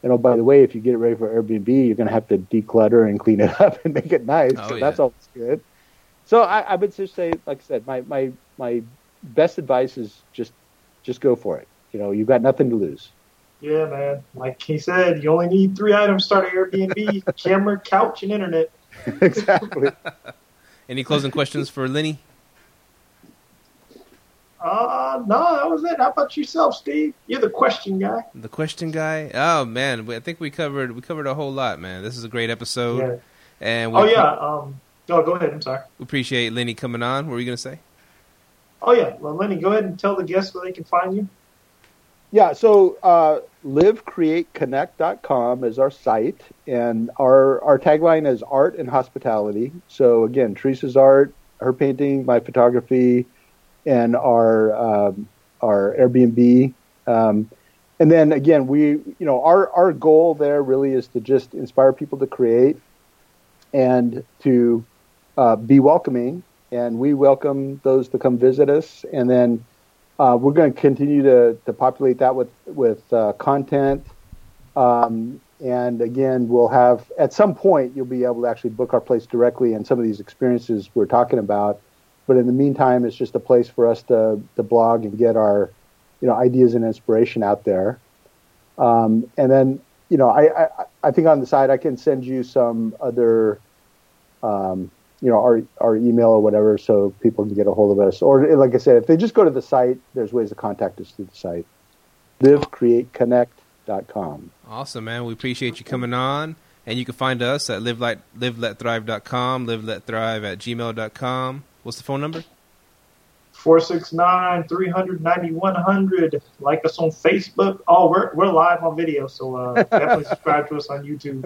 And oh, by the way, if you get it ready for Airbnb, you're going to have to declutter and clean it up and make it nice. Oh, so yeah. that's always good. So I, I would just say, like I said, my, my my best advice is just just go for it. You know, you've got nothing to lose. Yeah, man. Like he said, you only need three items to start an Airbnb: camera, couch, and internet. exactly. Any closing questions for Lenny? Uh, no, that was it. How about yourself, Steve? You're the question guy. The question guy. Oh man, I think we covered we covered a whole lot, man. This is a great episode, Yeah. and we Oh yeah. Um. No, go ahead. I'm sorry. We appreciate Lenny coming on. What were you gonna say? Oh yeah. Well, Lenny, go ahead and tell the guests where they can find you. Yeah, so uh, livecreateconnect.com is our site, and our, our tagline is art and hospitality. So, again, Teresa's art, her painting, my photography, and our, um, our Airbnb. Um, and then, again, we, you know, our, our goal there really is to just inspire people to create and to uh, be welcoming. And we welcome those to come visit us. And then, uh, we're going to continue to, to populate that with with uh, content, um, and again, we'll have at some point you'll be able to actually book our place directly and some of these experiences we're talking about. But in the meantime, it's just a place for us to to blog and get our you know ideas and inspiration out there. Um, and then you know I, I I think on the side I can send you some other. Um, you know our our email or whatever, so people can get a hold of us. Or like I said, if they just go to the site, there's ways to contact us through the site. LiveCreateConnect.com. Awesome, man. We appreciate you coming on, and you can find us at live like liveletthrive.com, liveletthrive at gmail.com. What's the phone number? 469 300 9100. Like us on Facebook. Oh, we're, we're live on video, so uh, definitely subscribe to us on YouTube.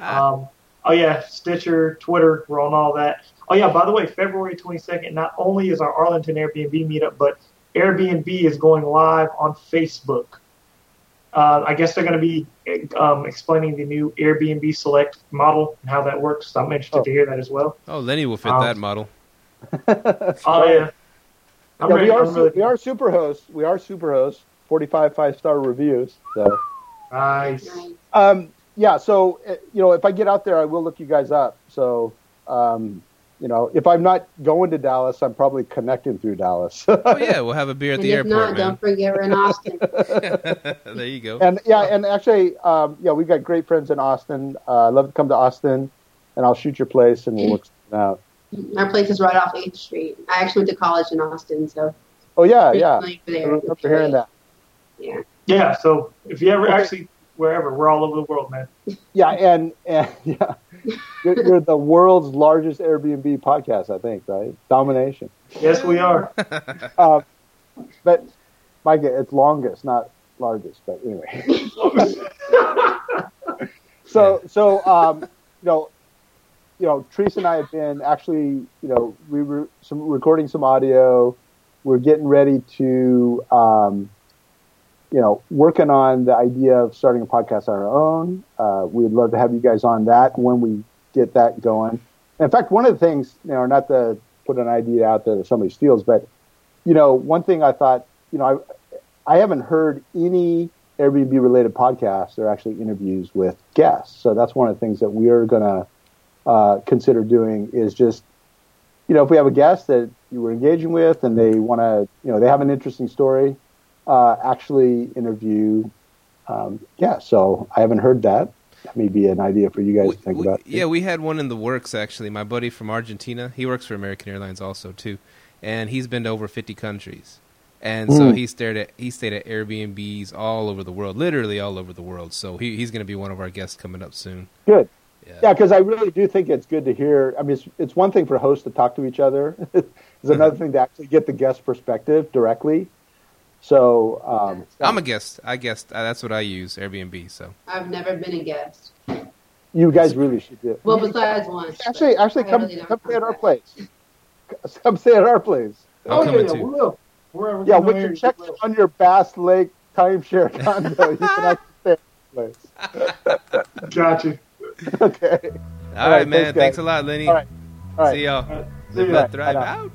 Um, oh, yeah, Stitcher, Twitter, we're on all that. Oh, yeah, by the way, February 22nd, not only is our Arlington Airbnb meetup, but Airbnb is going live on Facebook. Uh, I guess they're going to be um, explaining the new Airbnb Select model and how that works. So I'm interested Oh. to hear that as well. Oh, Lenny will fit Um, that model. Oh, yeah. I'm yeah, ready. we are really- su- we are super hosts. We are super hosts. Forty five five star reviews. So Nice. Nice. um, yeah, so uh, you know if I get out there, I will look you guys up. So um, you know if I'm not going to Dallas, I'm probably connecting through Dallas. Oh yeah, we'll have a beer at And the if airport, not, man. don't forget we're in Austin. there you go. and yeah, and actually, um, yeah, we've got great friends in Austin. Uh, I'd love to come to Austin, and I'll shoot your place, and we'll look something out. Our place is right off 8th Street. I actually went to college in Austin, so Oh yeah, yeah. familiar I there. remember hearing that. Yeah. Yeah, so if you ever actually wherever, we're all over the world, man. Yeah, and and yeah, you're, you're the world's largest Airbnb podcast, I think, right? Domination. Yes, we are. Uh, but Mike, it's longest, not largest. But anyway, so so um, you know, you know, Teresa and I have been actually, you know, we were some recording some audio. We're getting ready to, um, you know, working on the idea of starting a podcast our own. Uh, we'd love to have you guys on that when we get that going. In fact, one of the things, you know, not to put an idea out there that somebody steals, but you know, one thing I thought, you know, I, I haven't heard any Airbnb related podcasts or actually interviews with guests. So that's one of the things that we are going to uh, consider doing is just you know, if we have a guest that you were engaging with and they want to, you know, they have an interesting story, uh, actually interview. Um, yeah, so I haven't heard that. That may be an idea for you guys We- to think we- about. yeah, we had one in the works actually. My buddy from Argentina, he works for American Airlines also too, and he's been to over fifty countries. And so Mm. he stayed at he stayed at Airbnbs all over the world, literally all over the world. So he, he's going to be one of our guests coming up soon. Good. Yeah. Yeah, because I really do think it's good to hear. I mean, it's, it's one thing for hosts to talk to each other. it's another thing to actually get the guest perspective directly. So, um, I'm a guest. I guessed uh, that's what I use Airbnb. So I've never been a guest. you guys really should do. it. Well, besides once. Actually, actually, come really come stay at our place. Come stay at our place. I'll oh come yeah, yeah, too. we will. Wherever Yeah, we with know your you check will. on your Bass Lake timeshare condo, you can actually stay at our place. Got you. okay. all All right, right, man. thanks, Thanks, a lot, Lenny. All right. All right. See y'all. All right, see Live, let, thrive Bye out.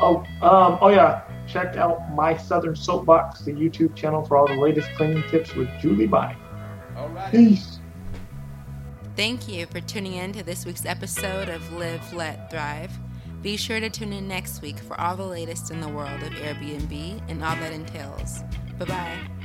Oh, um, oh yeah. Check out my Southern Soapbox, the YouTube channel for all the latest cleaning tips with Julie Bonnie. All right. Peace. Thank you for tuning in to this week's episode of Live, Let, Thrive. Be sure to tune in next week for all the latest in the world of Airbnb and all that entails. Bye bye.